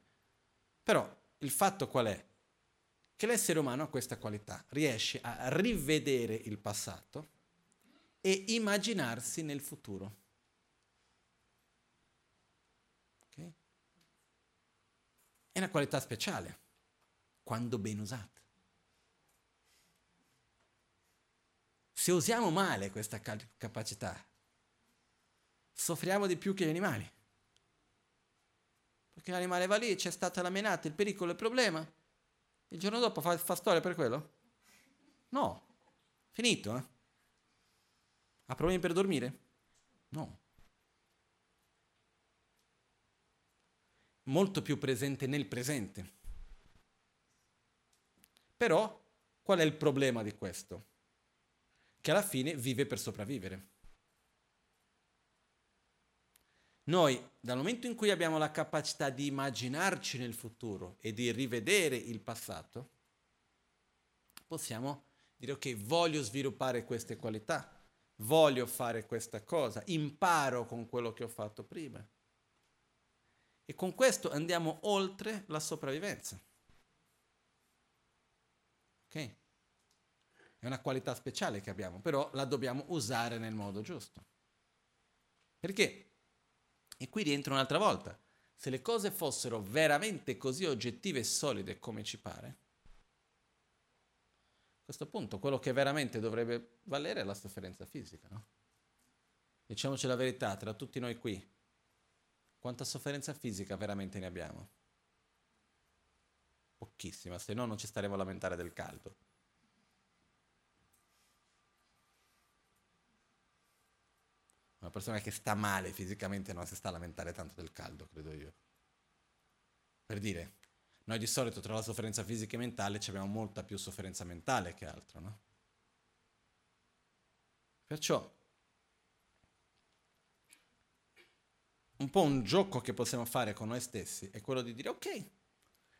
[SPEAKER 1] Però il fatto qual è? Che l'essere umano ha questa qualità, riesce a rivedere il passato e immaginarsi nel futuro. È una qualità speciale, quando ben usata. Se usiamo male questa capacità, soffriamo di più che gli animali. Perché l'animale va lì, c'è stata la menata, il pericolo, il problema. Il giorno dopo fa, fa storia per quello? No, finito. Eh? Ha problemi per dormire? No. Molto più presente nel presente. Però qual è il problema di questo? Che alla fine vive per sopravvivere. Noi, dal momento in cui abbiamo la capacità di immaginarci nel futuro e di rivedere il passato, possiamo dire ok, voglio sviluppare queste qualità, voglio fare questa cosa, imparo con quello che ho fatto prima. E con questo andiamo oltre la sopravvivenza. Ok? È una qualità speciale che abbiamo, però la dobbiamo usare nel modo giusto. Perché? E qui rientro un'altra volta. Se le cose fossero veramente così oggettive e solide come ci pare, a questo punto quello che veramente dovrebbe valere è la sofferenza fisica, no? Diciamoci la verità, tra tutti noi qui, quanta sofferenza fisica veramente ne abbiamo? Pochissima, se no non ci staremo a lamentare del caldo. Una persona che sta male fisicamente non si sta a lamentare tanto del caldo, credo io. Per dire, noi di solito tra la sofferenza fisica e mentale abbiamo molta più sofferenza mentale che altro, no? Perciò un po' un gioco che possiamo fare con noi stessi è quello di dire ok,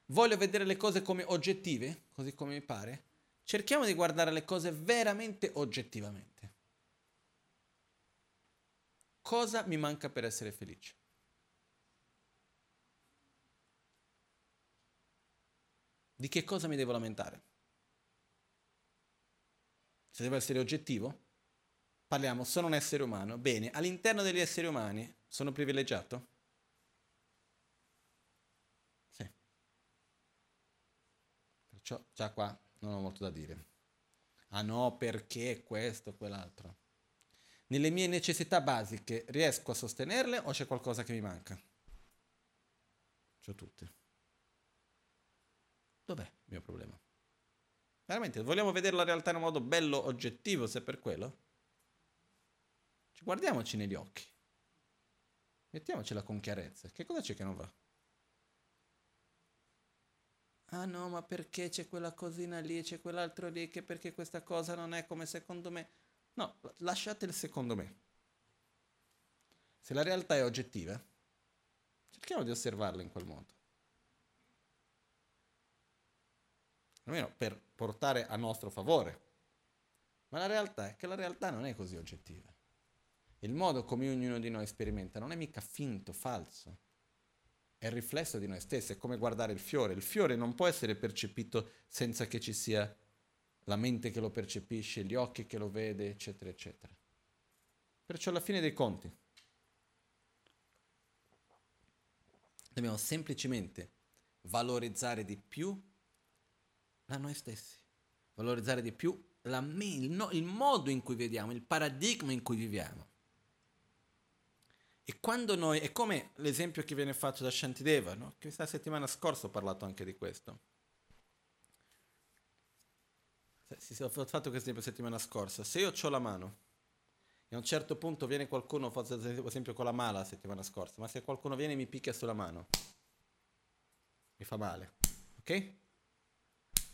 [SPEAKER 1] voglio vedere le cose come oggettive, così come mi pare, cerchiamo di guardare le cose veramente oggettivamente. Cosa mi manca per essere felice? Di che cosa mi devo lamentare? Se devo essere oggettivo, parliamo, sono un essere umano. Bene, all'interno degli esseri umani sono privilegiato? Sì. Perciò già qua non ho molto da dire. Ah no, perché questo, quell'altro. Nelle mie necessità basiche riesco a sostenerle o c'è qualcosa che mi manca? C'ho tutte. Dov'è il mio problema? Veramente, vogliamo vedere la realtà in un modo bello, oggettivo, se per quello? Guardiamoci negli occhi. Mettiamocela con chiarezza. Che cosa c'è che non va? Ah no, ma perché c'è quella cosina lì c'è quell'altro lì? Che perché questa cosa non è come secondo me? No, lasciate il secondo me. Se la realtà è oggettiva, cerchiamo di osservarla in quel modo. Almeno per portare a nostro favore. Ma la realtà è che la realtà non è così oggettiva. Il modo come ognuno di noi sperimenta non è mica finto, falso. È il riflesso di noi stessi, è come guardare il fiore. Il fiore non può essere percepito senza che ci sia la mente che lo percepisce, gli occhi che lo vede, eccetera, eccetera. Perciò alla fine dei conti dobbiamo semplicemente valorizzare di più la noi stessi, valorizzare di più la, il, no, il modo in cui vediamo, il paradigma in cui viviamo. E quando noi, è come l'esempio che viene fatto da Shantideva, no? che questa settimana scorsa ho parlato anche di questo. Sì, ho fatto questo esempio la settimana scorsa. Se io ho la mano e a un certo punto viene qualcuno, fatto esempio con la mala la settimana scorsa, ma se qualcuno viene e mi picchia sulla mano, mi fa male, ok?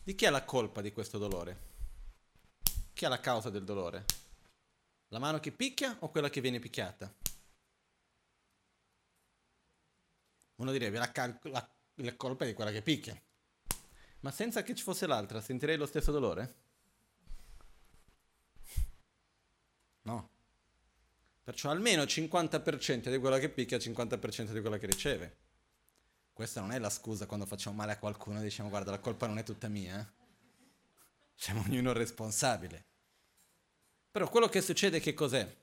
[SPEAKER 1] Di chi è la colpa di questo dolore? Chi è la causa del dolore? La mano che picchia o quella che viene picchiata? Uno direbbe la, cal- la, la colpa è di quella che picchia. Ma senza che ci fosse l'altra, sentirei lo stesso dolore? No. Perciò almeno 50% di quella che picchia, 50% di quella che riceve. Questa non è la scusa quando facciamo male a qualcuno e diciamo guarda la colpa non è tutta mia. Eh? Siamo ognuno responsabile. Però quello che succede che cos'è?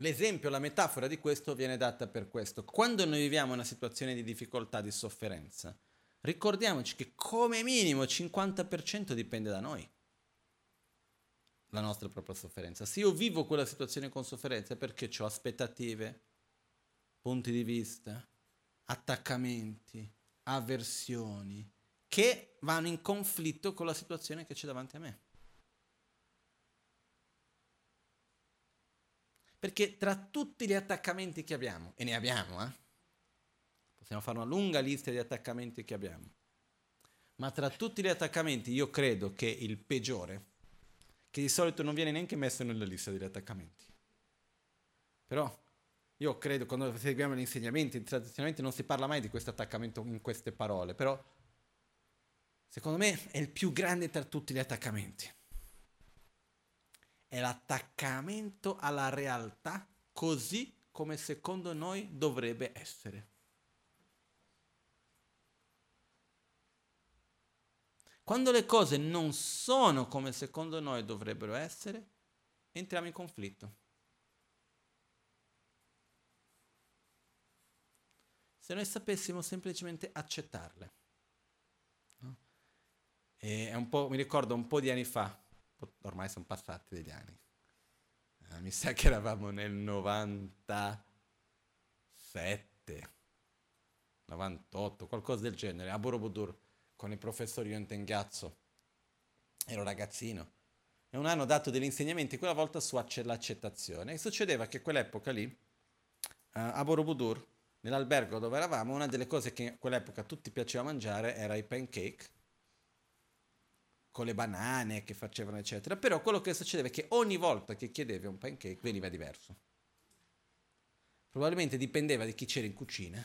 [SPEAKER 1] L'esempio, la metafora di questo viene data per questo. Quando noi viviamo una situazione di difficoltà, di sofferenza, ricordiamoci che come minimo il 50% dipende da noi. La nostra propria sofferenza. Se io vivo quella situazione con sofferenza è perché ho aspettative, punti di vista, attaccamenti, avversioni, che vanno in conflitto con la situazione che c'è davanti a me. Perché tra tutti gli attaccamenti che abbiamo, e ne abbiamo, eh? possiamo fare una lunga lista di attaccamenti che abbiamo, ma tra tutti gli attaccamenti io credo che il peggiore, che di solito non viene neanche messo nella lista degli attaccamenti, però io credo quando seguiamo gli insegnamenti, tradizionalmente non si parla mai di questo attaccamento in queste parole, però secondo me è il più grande tra tutti gli attaccamenti è l'attaccamento alla realtà così come secondo noi dovrebbe essere. Quando le cose non sono come secondo noi dovrebbero essere, entriamo in conflitto. Se noi sapessimo semplicemente accettarle. No? mi ricordo un po' di anni fa, ormai sono passati degli anni. Eh, mi sa che eravamo nel 97, 98, qualcosa del genere, a Borobudur con il professor Ion Tenghazzo. Ero ragazzino. E un anno dato degli insegnamenti, quella volta sull'accettazione. E succedeva che quell'epoca lì, uh, a Borobudur, nell'albergo dove eravamo, una delle cose che a quell'epoca a tutti piaceva mangiare era i pancake con le banane che facevano, eccetera. Però quello che succedeva è che ogni volta che chiedevi un pancake veniva diverso. Probabilmente dipendeva di chi c'era in cucina.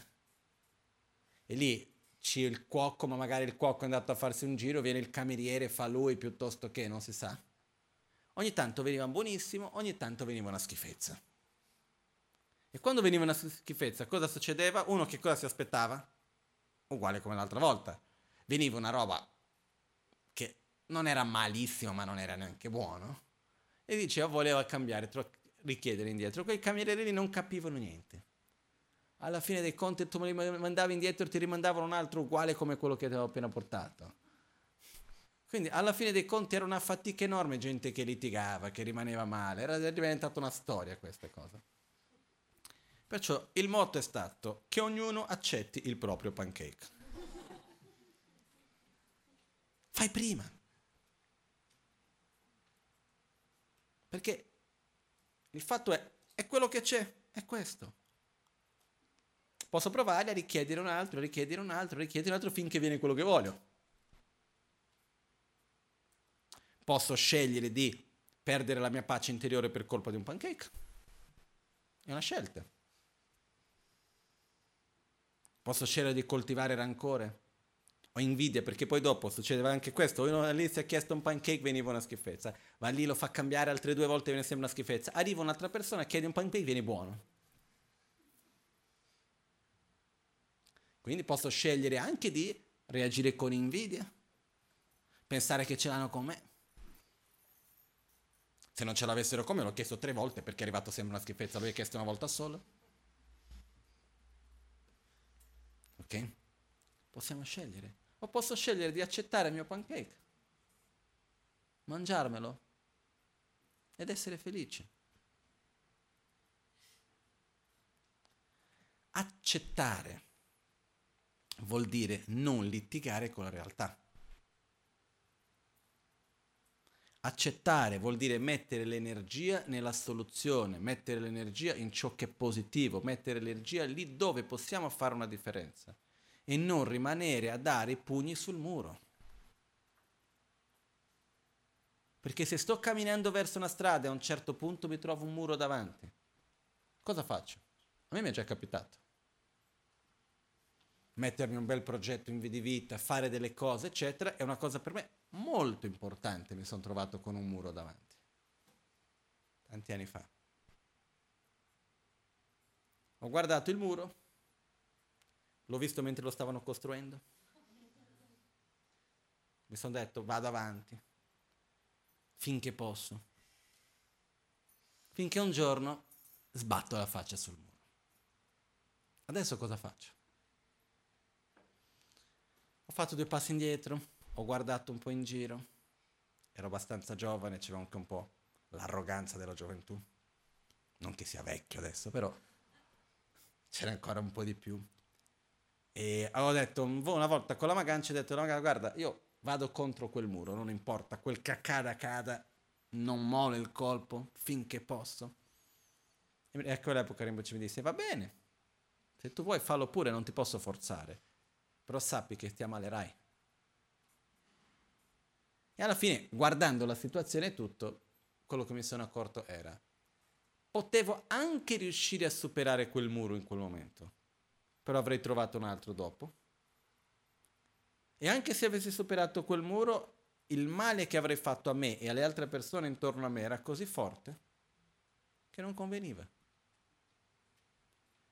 [SPEAKER 1] E lì c'è il cuoco, ma magari il cuoco è andato a farsi un giro, viene il cameriere, fa lui piuttosto che, non si sa. Ogni tanto veniva buonissimo, ogni tanto veniva una schifezza. E quando veniva una schifezza, cosa succedeva? Uno che cosa si aspettava? Uguale come l'altra volta. Veniva una roba non era malissimo, ma non era neanche buono. E diceva voleva cambiare, tro- richiedere indietro. Quei camerieri lì non capivano niente. Alla fine dei conti tu me li mandavi indietro e ti rimandavano un altro uguale come quello che ti avevo appena portato. Quindi alla fine dei conti era una fatica enorme, gente che litigava, che rimaneva male, era diventata una storia questa cosa. Perciò il motto è stato che ognuno accetti il proprio pancake. fai prima. Perché il fatto è, è quello che c'è, è questo. Posso provare a richiedere un altro, richiedere un altro, richiedere un altro finché viene quello che voglio. Posso scegliere di perdere la mia pace interiore per colpa di un pancake. È una scelta. Posso scegliere di coltivare rancore o invidia, perché poi dopo succedeva anche questo. Uno all'inizio ha chiesto un pancake, veniva una schifezza. Va lì, lo fa cambiare altre due volte, viene sempre una schifezza. Arriva un'altra persona, chiede un pancake, viene buono. Quindi posso scegliere anche di reagire con invidia, pensare che ce l'hanno con me. Se non ce l'avessero con me l'ho chiesto tre volte perché è arrivato sempre una schifezza, lui ha chiesto una volta sola. Ok? Possiamo scegliere. O posso scegliere di accettare il mio pancake, mangiarmelo ed essere felice. Accettare vuol dire non litigare con la realtà. Accettare vuol dire mettere l'energia nella soluzione, mettere l'energia in ciò che è positivo, mettere l'energia lì dove possiamo fare una differenza e non rimanere a dare pugni sul muro. Perché se sto camminando verso una strada e a un certo punto mi trovo un muro davanti, cosa faccio? A me mi è già capitato mettermi un bel progetto in di vita, fare delle cose, eccetera, è una cosa per me molto importante. Mi sono trovato con un muro davanti, tanti anni fa. Ho guardato il muro, l'ho visto mentre lo stavano costruendo. Mi sono detto, vado avanti, finché posso. Finché un giorno sbatto la faccia sul muro. Adesso cosa faccio? Ho fatto due passi indietro, ho guardato un po' in giro, ero abbastanza giovane, c'era anche un po' l'arroganza della gioventù. Non che sia vecchio adesso, però c'era ancora un po' di più. E avevo detto, una volta con la magancia, ho detto, guarda, io vado contro quel muro, non importa, quel che accada, accada, non mole il colpo finché posso. E ecco l'epoca Rinpoche mi disse, va bene, se tu vuoi fallo pure, non ti posso forzare però sappi che ti ammalerai. E alla fine, guardando la situazione e tutto, quello che mi sono accorto era, potevo anche riuscire a superare quel muro in quel momento, però avrei trovato un altro dopo. E anche se avessi superato quel muro, il male che avrei fatto a me e alle altre persone intorno a me era così forte che non conveniva.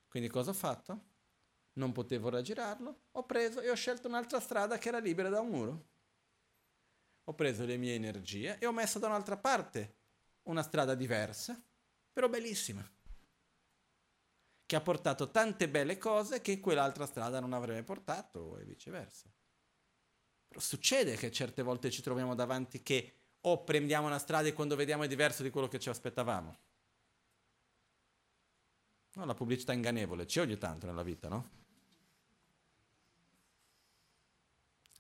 [SPEAKER 1] Quindi cosa ho fatto? non potevo raggirarlo, ho preso e ho scelto un'altra strada che era libera da un muro. Ho preso le mie energie e ho messo da un'altra parte una strada diversa, però bellissima, che ha portato tante belle cose che quell'altra strada non avrebbe portato e viceversa. Però succede che certe volte ci troviamo davanti che o prendiamo una strada e quando vediamo è diverso di quello che ci aspettavamo. No, la pubblicità ingannevole c'è ogni tanto nella vita, no?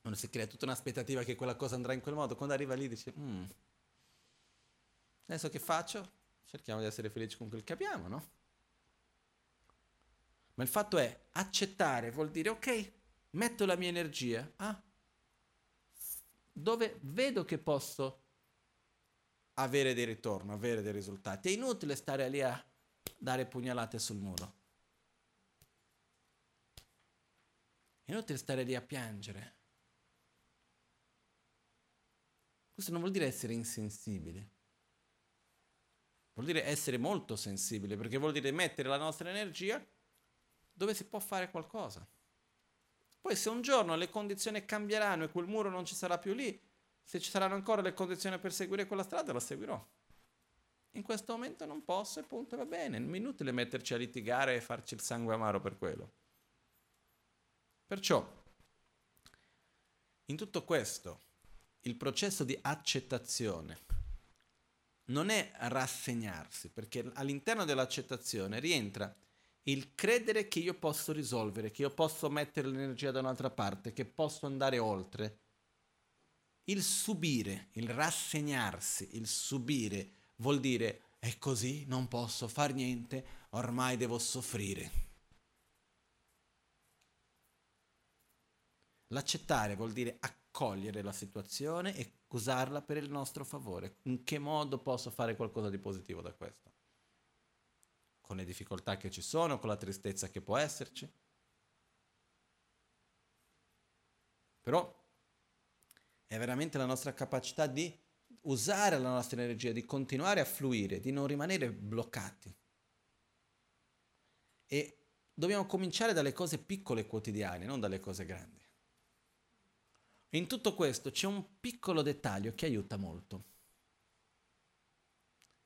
[SPEAKER 1] uno si crea tutta un'aspettativa che quella cosa andrà in quel modo, quando arriva lì dice, mm, adesso che faccio? Cerchiamo di essere felici con quel che abbiamo, no? Ma il fatto è accettare, vuol dire ok, metto la mia energia ah, dove vedo che posso avere dei ritorni, avere dei risultati. È inutile stare lì a dare pugnalate sul muro. È inutile stare lì a piangere. Questo non vuol dire essere insensibili. Vuol dire essere molto sensibili, perché vuol dire mettere la nostra energia dove si può fare qualcosa. Poi se un giorno le condizioni cambieranno e quel muro non ci sarà più lì, se ci saranno ancora le condizioni per seguire quella strada, la seguirò. In questo momento non posso e punto, va bene, non è inutile metterci a litigare e farci il sangue amaro per quello. Perciò, in tutto questo, il processo di accettazione non è rassegnarsi, perché all'interno dell'accettazione rientra il credere che io posso risolvere, che io posso mettere l'energia da un'altra parte, che posso andare oltre. il subire, il rassegnarsi, il subire vuol dire è così, non posso far niente, ormai devo soffrire. L'accettare vuol dire accogliere la situazione e usarla per il nostro favore. In che modo posso fare qualcosa di positivo da questo? Con le difficoltà che ci sono, con la tristezza che può esserci. Però è veramente la nostra capacità di usare la nostra energia, di continuare a fluire, di non rimanere bloccati. E dobbiamo cominciare dalle cose piccole quotidiane, non dalle cose grandi. In tutto questo c'è un piccolo dettaglio che aiuta molto,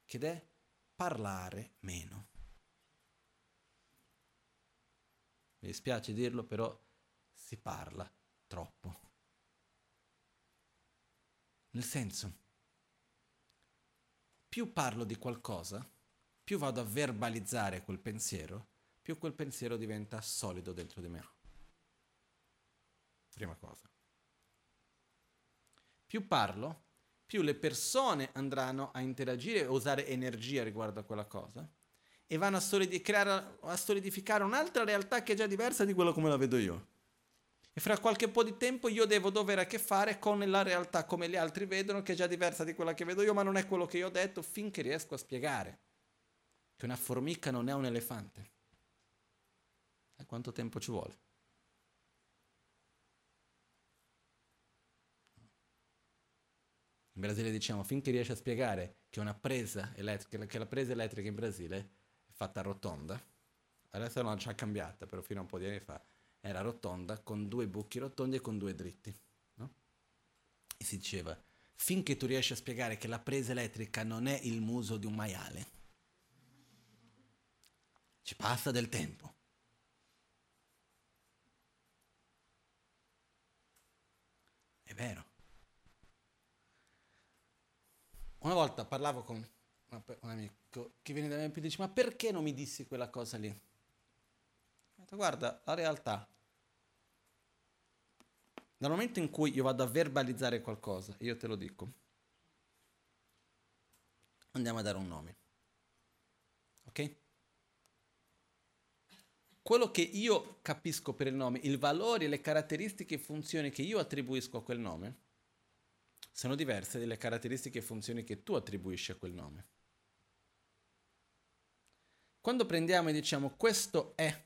[SPEAKER 1] ed è parlare meno. Mi dispiace dirlo, però si parla troppo. Nel senso, più parlo di qualcosa, più vado a verbalizzare quel pensiero, più quel pensiero diventa solido dentro di me. Prima cosa. Più parlo, più le persone andranno a interagire e usare energia riguardo a quella cosa e vanno a, solidi- creare, a solidificare un'altra realtà che è già diversa di quello come la vedo io. E fra qualche po' di tempo io devo dover a che fare con la realtà come gli altri vedono, che è già diversa di quella che vedo io, ma non è quello che io ho detto finché riesco a spiegare che una formica non è un elefante. E quanto tempo ci vuole? In Brasile diciamo finché riesci a spiegare che presa elettrica, che la presa elettrica in Brasile fatta rotonda, adesso non c'è cambiata, però fino a un po' di anni fa era rotonda con due buchi rotondi e con due dritti. No? E si diceva, finché tu riesci a spiegare che la presa elettrica non è il muso di un maiale, ci passa del tempo. È vero. Una volta parlavo con un amico che viene da me e dice ma perché non mi dissi quella cosa lì? Guarda, la realtà dal momento in cui io vado a verbalizzare qualcosa, io te lo dico, andiamo a dare un nome. Ok? Quello che io capisco per il nome, i valori, le caratteristiche e funzioni che io attribuisco a quel nome, sono diverse dalle caratteristiche e funzioni che tu attribuisci a quel nome. Quando prendiamo e diciamo questo è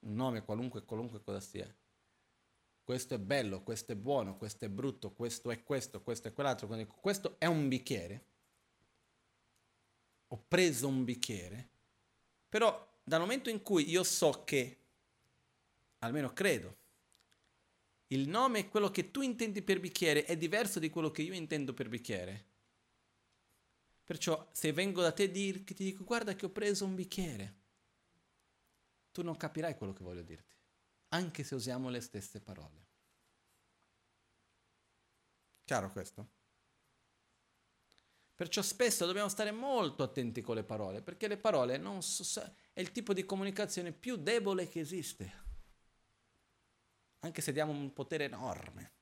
[SPEAKER 1] un nome qualunque, qualunque cosa sia. Questo è bello, questo è buono, questo è brutto, questo è questo, questo è quell'altro. Questo è un bicchiere, ho preso un bicchiere, però dal momento in cui io so che, almeno credo, il nome quello che tu intendi per bicchiere è diverso di quello che io intendo per bicchiere. Perciò se vengo da te e ti dico guarda che ho preso un bicchiere, tu non capirai quello che voglio dirti, anche se usiamo le stesse parole. Chiaro questo? Perciò spesso dobbiamo stare molto attenti con le parole, perché le parole so, è il tipo di comunicazione più debole che esiste, anche se diamo un potere enorme.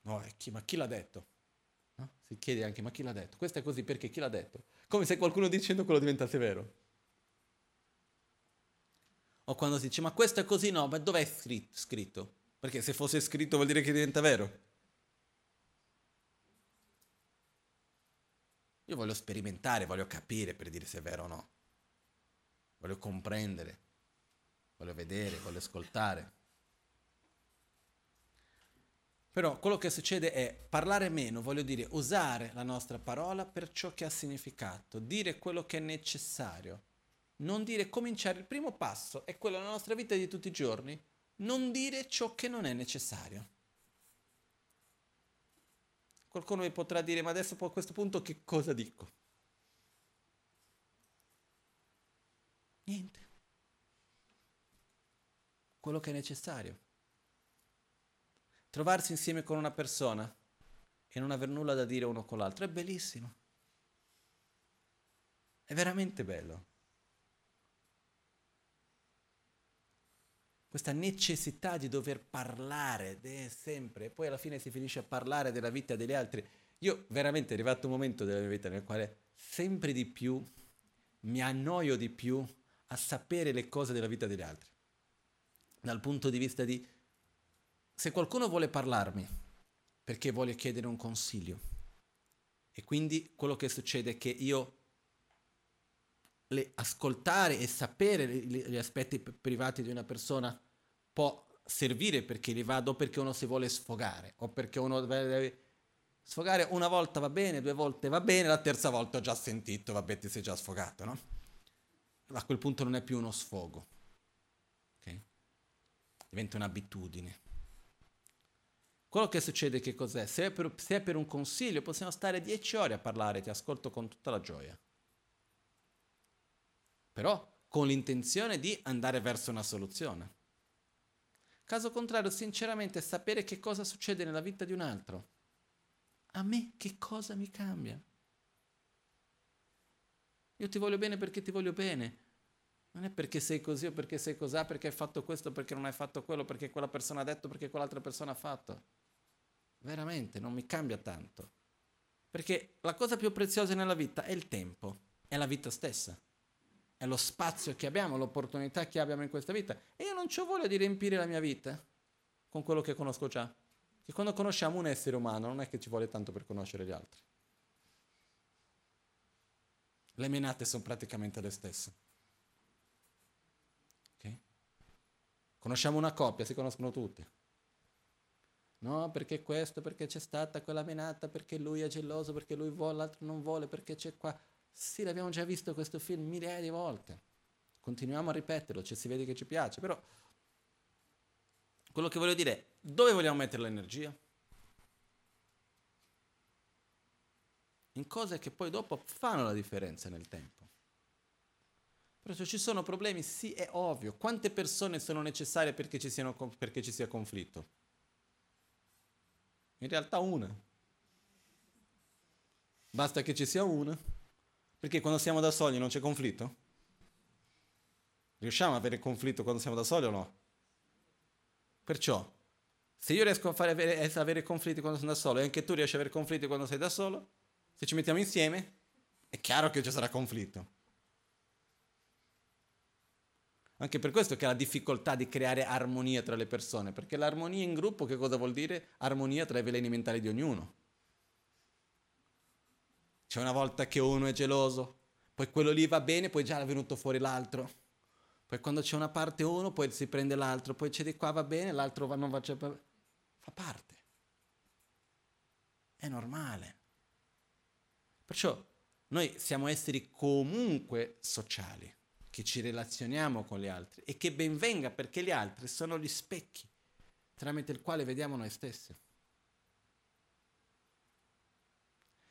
[SPEAKER 1] No, chi, ma chi l'ha detto? No? Si chiede anche, ma chi l'ha detto? Questo è così perché chi l'ha detto? Come se qualcuno dicendo quello diventasse vero. O quando si dice ma questo è così, no, ma dov'è scritto? Perché se fosse scritto vuol dire che diventa vero. Io voglio sperimentare, voglio capire per dire se è vero o no. Voglio comprendere, voglio vedere, voglio ascoltare. Però quello che succede è parlare meno, voglio dire usare la nostra parola per ciò che ha significato, dire quello che è necessario non dire cominciare il primo passo è quello nella nostra vita di tutti i giorni, non dire ciò che non è necessario. Qualcuno mi potrà dire, ma adesso a questo punto che cosa dico? Niente. Quello che è necessario. Trovarsi insieme con una persona e non aver nulla da dire uno con l'altro è bellissimo. È veramente bello. questa necessità di dover parlare sempre, poi alla fine si finisce a parlare della vita degli altri. Io veramente è arrivato un momento della mia vita nel quale sempre di più mi annoio di più a sapere le cose della vita degli altri. Dal punto di vista di se qualcuno vuole parlarmi perché vuole chiedere un consiglio e quindi quello che succede è che io le, ascoltare e sapere gli aspetti privati di una persona può servire perché li vado perché uno si vuole sfogare o perché uno deve sfogare una volta va bene, due volte va bene, la terza volta ho già sentito, vabbè ti sei già sfogato, no? A quel punto non è più uno sfogo, ok? Diventa un'abitudine. Quello che succede che cos'è? Se è, per, se è per un consiglio possiamo stare dieci ore a parlare, ti ascolto con tutta la gioia però con l'intenzione di andare verso una soluzione. Caso contrario, sinceramente, sapere che cosa succede nella vita di un altro, a me che cosa mi cambia? Io ti voglio bene perché ti voglio bene. Non è perché sei così o perché sei così, perché hai fatto questo, perché non hai fatto quello, perché quella persona ha detto, perché quell'altra persona ha fatto. Veramente non mi cambia tanto. Perché la cosa più preziosa nella vita è il tempo, è la vita stessa è lo spazio che abbiamo, l'opportunità che abbiamo in questa vita. E io non ho voglia di riempire la mia vita con quello che conosco già. Che quando conosciamo un essere umano non è che ci vuole tanto per conoscere gli altri. Le menate sono praticamente le stesse. Okay? Conosciamo una coppia, si conoscono tutti. No, perché questo, perché c'è stata quella menata, perché lui è geloso, perché lui vuole, l'altro non vuole, perché c'è qua. Sì, l'abbiamo già visto questo film migliaia di volte. Continuiamo a ripeterlo, cioè si vede che ci piace, però quello che voglio dire è dove vogliamo mettere l'energia? In cose che poi dopo fanno la differenza nel tempo. Però se ci sono problemi, sì, è ovvio. Quante persone sono necessarie perché ci, siano, perché ci sia conflitto? In realtà una. Basta che ci sia una perché quando siamo da soli non c'è conflitto? Riusciamo ad avere conflitto quando siamo da soli o no? Perciò, se io riesco a avere, avere conflitti quando sono da solo e anche tu riesci ad avere conflitti quando sei da solo, se ci mettiamo insieme, è chiaro che ci sarà conflitto. Anche per questo che ha la difficoltà di creare armonia tra le persone, perché l'armonia in gruppo che cosa vuol dire? Armonia tra i veleni mentali di ognuno. C'è una volta che uno è geloso, poi quello lì va bene, poi già è venuto fuori l'altro. Poi quando c'è una parte uno, poi si prende l'altro, poi c'è di qua va bene, l'altro va, non va, cioè, fa parte. È normale. Perciò noi siamo esseri comunque sociali, che ci relazioniamo con gli altri e che ben venga perché gli altri sono gli specchi tramite il quale vediamo noi stessi.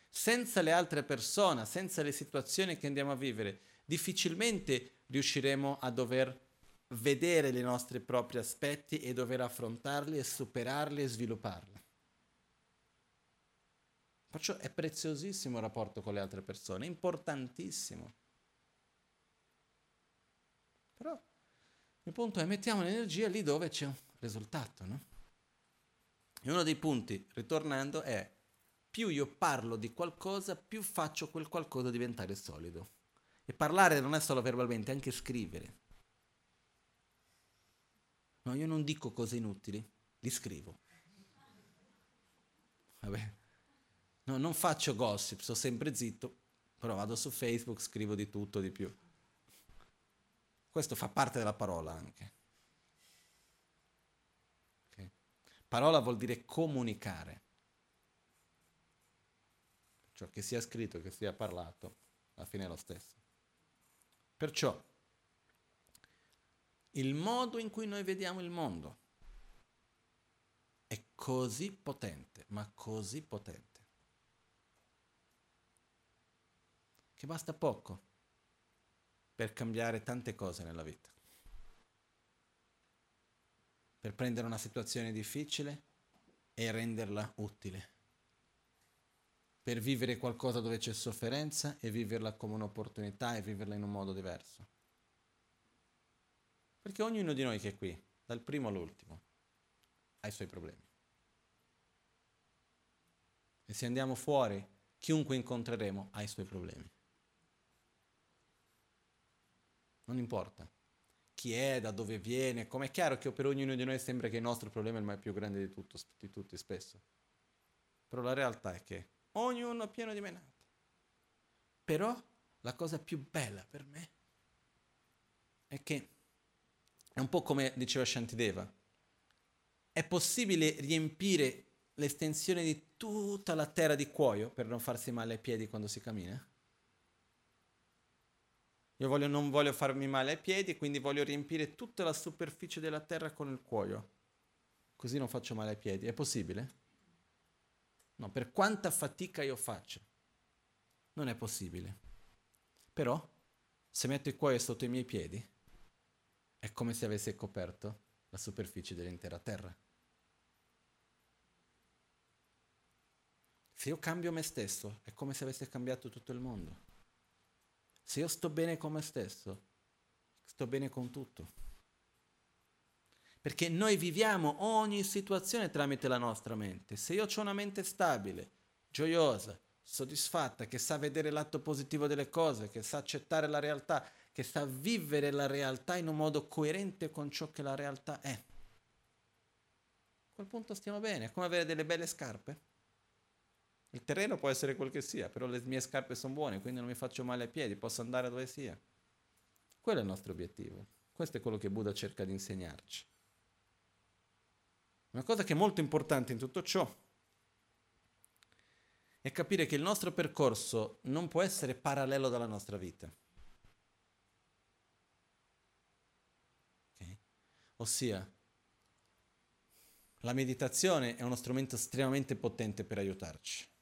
[SPEAKER 1] senza le altre persone, senza le situazioni che andiamo a vivere, difficilmente riusciremo a dover vedere i nostri propri aspetti e dover affrontarli e superarli e svilupparli. Perciò è preziosissimo il rapporto con le altre persone, importantissimo. Però il punto è mettiamo l'energia lì dove c'è un risultato, no? E uno dei punti, ritornando, è più io parlo di qualcosa, più faccio quel qualcosa diventare solido. E parlare non è solo verbalmente, è anche scrivere. No, io non dico cose inutili, li scrivo. Vabbè. No, non faccio gossip, sto sempre zitto, però vado su Facebook, scrivo di tutto, di più. Questo fa parte della parola anche. Okay. Parola vuol dire comunicare cioè che sia scritto, che sia parlato, alla fine è lo stesso. Perciò, il modo in cui noi vediamo il mondo è così potente, ma così potente, che basta poco per cambiare tante cose nella vita. Per prendere una situazione difficile e renderla utile per vivere qualcosa dove c'è sofferenza e viverla come un'opportunità e viverla in un modo diverso. Perché ognuno di noi che è qui dal primo all'ultimo, ha i suoi problemi. E se andiamo fuori, chiunque incontreremo ha i suoi problemi. Non importa chi è, da dove viene, come è chiaro che per ognuno di noi sembra che il nostro problema è il più grande di, tutto, di tutti spesso. Però la realtà è che ognuno è pieno di menate. Però la cosa più bella per me è che è un po' come diceva Shantideva, è possibile riempire l'estensione di tutta la terra di cuoio per non farsi male ai piedi quando si cammina? Io voglio, non voglio farmi male ai piedi, quindi voglio riempire tutta la superficie della terra con il cuoio. Così non faccio male ai piedi. È possibile? No, per quanta fatica io faccio. Non è possibile. Però, se metto il cuoio sotto i miei piedi, è come se avessi coperto la superficie dell'intera terra. Se io cambio me stesso, è come se avessi cambiato tutto il mondo. Se io sto bene con me stesso, sto bene con tutto. Perché noi viviamo ogni situazione tramite la nostra mente. Se io ho una mente stabile, gioiosa, soddisfatta, che sa vedere l'atto positivo delle cose, che sa accettare la realtà, che sa vivere la realtà in un modo coerente con ciò che la realtà è. A quel punto stiamo bene, è come avere delle belle scarpe. Il terreno può essere quel che sia, però le mie scarpe sono buone, quindi non mi faccio male ai piedi, posso andare dove sia. Quello è il nostro obiettivo. Questo è quello che Buddha cerca di insegnarci. Una cosa che è molto importante in tutto ciò è capire che il nostro percorso non può essere parallelo alla nostra vita. Okay? Ossia, la meditazione è uno strumento estremamente potente per aiutarci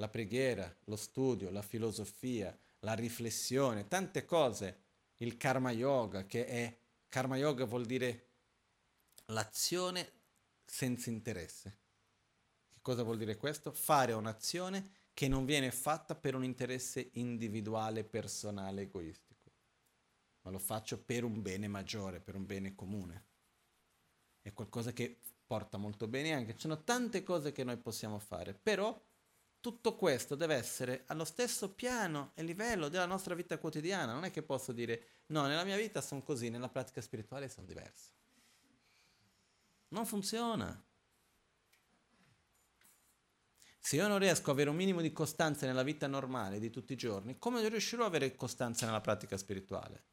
[SPEAKER 1] la preghiera, lo studio, la filosofia, la riflessione, tante cose, il karma yoga che è, karma yoga vuol dire l'azione senza interesse. Che cosa vuol dire questo? Fare un'azione che non viene fatta per un interesse individuale, personale, egoistico, ma lo faccio per un bene maggiore, per un bene comune. È qualcosa che porta molto bene anche. Ci sono tante cose che noi possiamo fare, però tutto questo deve essere allo stesso piano e livello della nostra vita quotidiana. Non è che posso dire, no, nella mia vita sono così, nella pratica spirituale sono diverso. Non funziona. Se io non riesco ad avere un minimo di costanza nella vita normale di tutti i giorni, come riuscirò ad avere costanza nella pratica spirituale?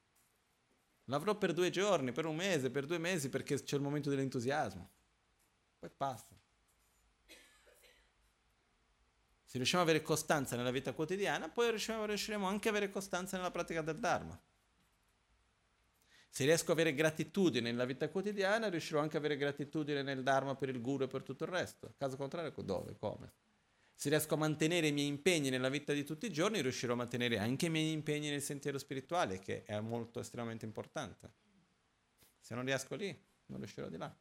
[SPEAKER 1] L'avrò per due giorni, per un mese, per due mesi, perché c'è il momento dell'entusiasmo. Poi passa. Se riusciamo ad avere costanza nella vita quotidiana, poi riusciamo, riusciremo anche ad avere costanza nella pratica del Dharma. Se riesco ad avere gratitudine nella vita quotidiana, riuscirò anche ad avere gratitudine nel Dharma per il Guru e per tutto il resto. Caso contrario, dove? Come? Se riesco a mantenere i miei impegni nella vita di tutti i giorni, riuscirò a mantenere anche i miei impegni nel sentiero spirituale, che è molto estremamente importante. Se non riesco lì, non riuscirò di là.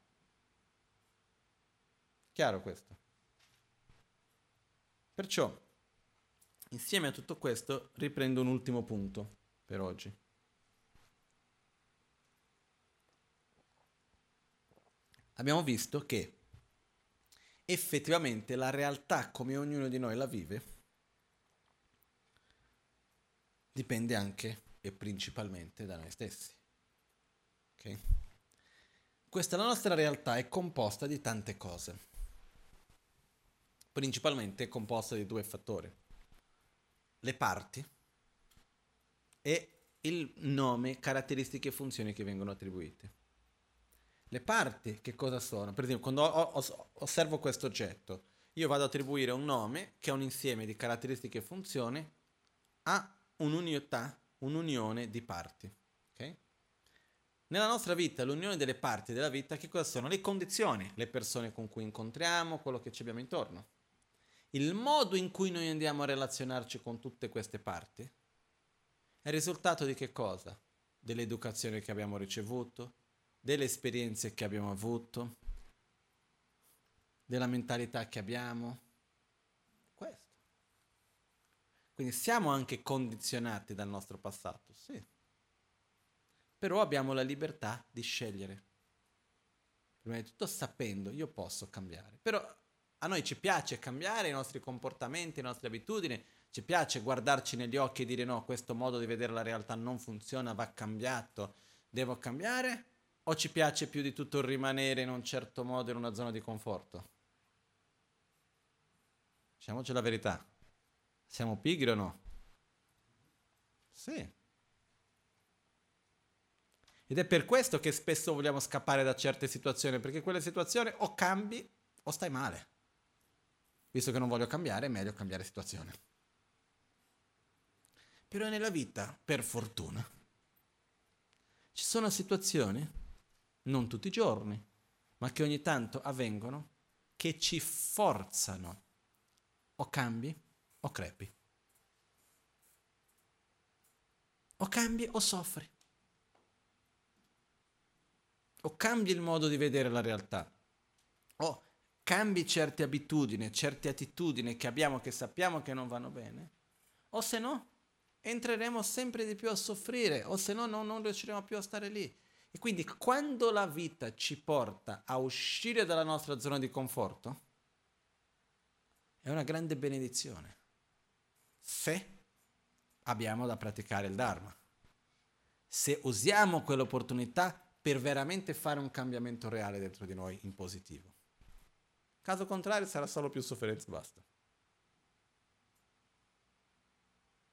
[SPEAKER 1] Chiaro questo? Perciò, insieme a tutto questo, riprendo un ultimo punto per oggi. Abbiamo visto che effettivamente la realtà come ognuno di noi la vive dipende anche e principalmente da noi stessi. Okay? Questa la nostra realtà è composta di tante cose principalmente composta di due fattori. Le parti e il nome, caratteristiche e funzioni che vengono attribuite. Le parti che cosa sono? Per esempio, quando osservo questo oggetto, io vado ad attribuire un nome che è un insieme di caratteristiche e funzioni a un'unità, un'unione di parti. Okay? Nella nostra vita, l'unione delle parti della vita, che cosa sono? Le condizioni, le persone con cui incontriamo, quello che ci abbiamo intorno il modo in cui noi andiamo a relazionarci con tutte queste parti è il risultato di che cosa? Dell'educazione che abbiamo ricevuto, delle esperienze che abbiamo avuto, della mentalità che abbiamo. Questo. Quindi siamo anche condizionati dal nostro passato, sì. però abbiamo la libertà di scegliere. Prima di tutto sapendo, io posso cambiare, però a noi ci piace cambiare i nostri comportamenti, le nostre abitudini, ci piace guardarci negli occhi e dire no, questo modo di vedere la realtà non funziona, va cambiato, devo cambiare? O ci piace più di tutto rimanere in un certo modo in una zona di conforto? Diciamoci la verità. Siamo pigri o no? Sì. Ed è per questo che spesso vogliamo scappare da certe situazioni, perché quelle situazioni o cambi o stai male. Visto che non voglio cambiare, è meglio cambiare situazione. Però nella vita, per fortuna, ci sono situazioni, non tutti i giorni, ma che ogni tanto avvengono, che ci forzano o cambi o crepi. O cambi o soffri. O cambi il modo di vedere la realtà. O cambi certe abitudini, certe attitudini che abbiamo che sappiamo che non vanno bene. O se no, entreremo sempre di più a soffrire. O se no, non, non riusciremo più a stare lì. E quindi quando la vita ci porta a uscire dalla nostra zona di conforto, è una grande benedizione. Se abbiamo da praticare il Dharma. Se usiamo quell'opportunità per veramente fare un cambiamento reale dentro di noi in positivo. Caso contrario sarà solo più sofferenza basta.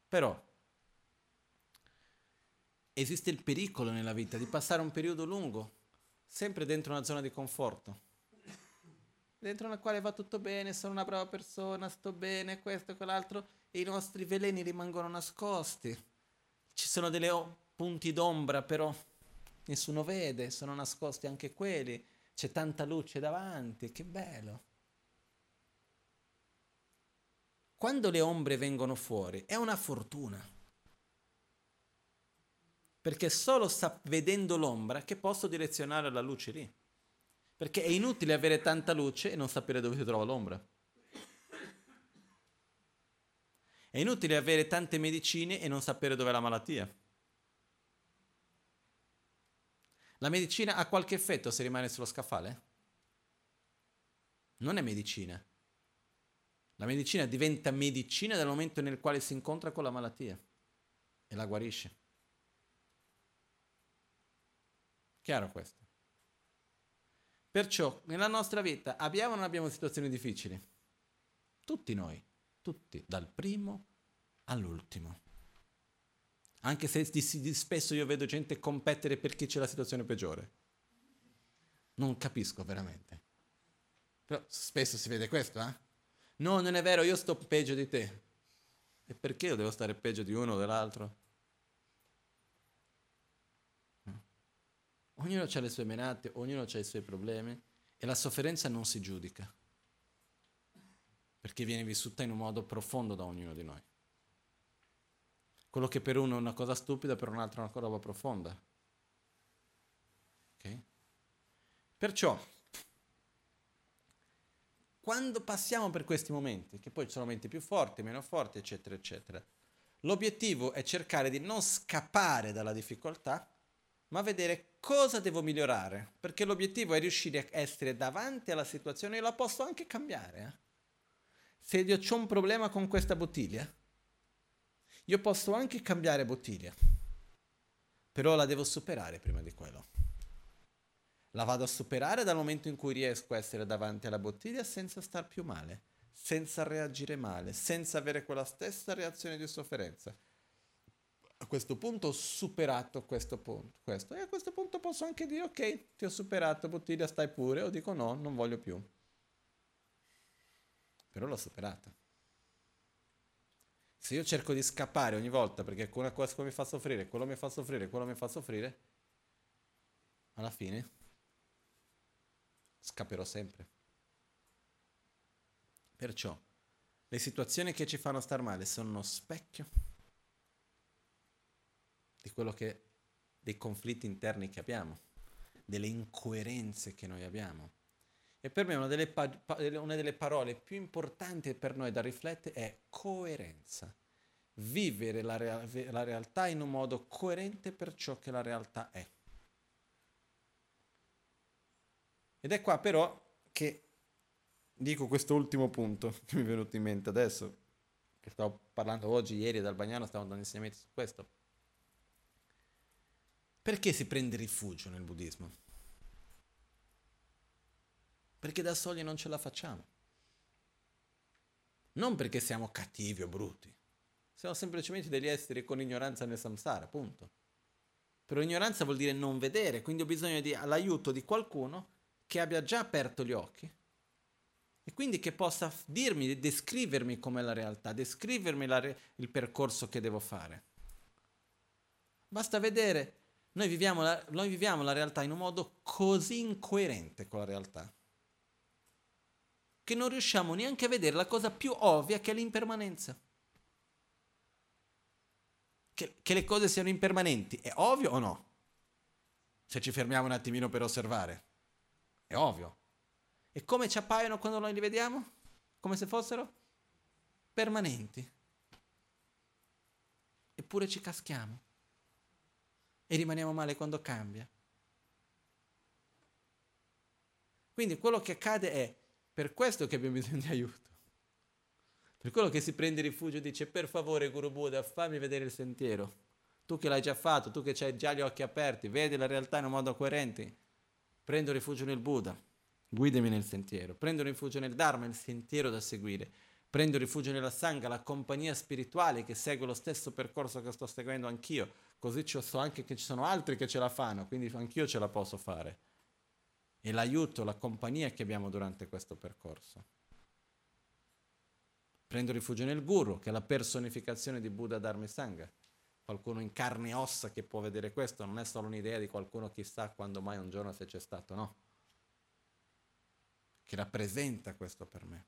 [SPEAKER 1] Però esiste il pericolo nella vita di passare un periodo lungo sempre dentro una zona di conforto, dentro una quale va tutto bene, sono una brava persona, sto bene, questo e quell'altro, e i nostri veleni rimangono nascosti. Ci sono dei punti d'ombra, però nessuno vede, sono nascosti anche quelli. C'è tanta luce davanti, che bello. Quando le ombre vengono fuori è una fortuna. Perché solo sta vedendo l'ombra che posso direzionare la luce lì. Perché è inutile avere tanta luce e non sapere dove si trova l'ombra. È inutile avere tante medicine e non sapere dov'è la malattia. La medicina ha qualche effetto se rimane sullo scaffale? Non è medicina. La medicina diventa medicina nel momento nel quale si incontra con la malattia e la guarisce. Chiaro questo? Perciò nella nostra vita abbiamo o non abbiamo situazioni difficili? Tutti noi tutti, dal primo all'ultimo. Anche se spesso io vedo gente competere per chi c'è la situazione peggiore. Non capisco veramente. Però spesso si vede questo, eh? No, non è vero, io sto peggio di te. E perché io devo stare peggio di uno o dell'altro? Ognuno ha le sue menate, ognuno ha i suoi problemi e la sofferenza non si giudica perché viene vissuta in un modo profondo da ognuno di noi. Quello che per uno è una cosa stupida, per un altro è una cosa profonda. Okay? Perciò, quando passiamo per questi momenti, che poi sono momenti più forti, meno forti, eccetera, eccetera, l'obiettivo è cercare di non scappare dalla difficoltà, ma vedere cosa devo migliorare, perché l'obiettivo è riuscire a essere davanti alla situazione e la posso anche cambiare. Eh? se io ho un problema con questa bottiglia, io posso anche cambiare bottiglia, però la devo superare prima di quello. La vado a superare dal momento in cui riesco a essere davanti alla bottiglia senza star più male, senza reagire male, senza avere quella stessa reazione di sofferenza. A questo punto ho superato questo punto, questo, e a questo punto posso anche dire ok, ti ho superato, bottiglia, stai pure, o dico no, non voglio più però l'ho superata. Se io cerco di scappare ogni volta perché cosa mi fa soffrire, quello mi fa soffrire, quello mi fa soffrire, alla fine scapperò sempre. Perciò le situazioni che ci fanno star male sono uno specchio di quello che dei conflitti interni che abbiamo, delle incoerenze che noi abbiamo e per me una delle, pa- una delle parole più importanti per noi da riflettere è coerenza. vivere la, rea- la realtà in un modo coerente per ciò che la realtà è. Ed è qua però che dico questo ultimo punto che mi è venuto in mente adesso, che stavo parlando oggi, ieri dal Bagnano, stavo dando insegnamenti su questo. Perché si prende rifugio nel buddismo? Perché da soli non ce la facciamo. Non perché siamo cattivi o brutti. Siamo semplicemente degli esseri con ignoranza nel samsara, punto. Però ignoranza vuol dire non vedere, quindi ho bisogno dell'aiuto di qualcuno che abbia già aperto gli occhi e quindi che possa dirmi, descrivermi com'è la realtà, descrivermi la re- il percorso che devo fare. Basta vedere, noi viviamo, la, noi viviamo la realtà in un modo così incoerente con la realtà che non riusciamo neanche a vedere la cosa più ovvia che è l'impermanenza. Che, che le cose siano impermanenti, è ovvio o no? Se ci fermiamo un attimino per osservare, è ovvio. E come ci appaiono quando noi li vediamo? Come se fossero permanenti. Eppure ci caschiamo. E rimaniamo male quando cambia. Quindi quello che accade è per questo che abbiamo bisogno di aiuto. Per quello che si prende rifugio e dice per favore Guru Buddha fammi vedere il sentiero. Tu che l'hai già fatto, tu che hai già gli occhi aperti, vedi la realtà in un modo coerente. Prendo rifugio nel Buddha, guidami nel sentiero. Prendo rifugio nel Dharma, il sentiero da seguire. Prendo rifugio nella Sangha, la compagnia spirituale che segue lo stesso percorso che sto seguendo anch'io. Così so anche che ci sono altri che ce la fanno, quindi anch'io ce la posso fare e l'aiuto, la compagnia che abbiamo durante questo percorso. Prendo rifugio nel guru, che è la personificazione di Buddha Dharma e Sangha. Qualcuno in carne e ossa che può vedere questo, non è solo un'idea di qualcuno chissà quando mai un giorno se c'è stato, no. Che rappresenta questo per me.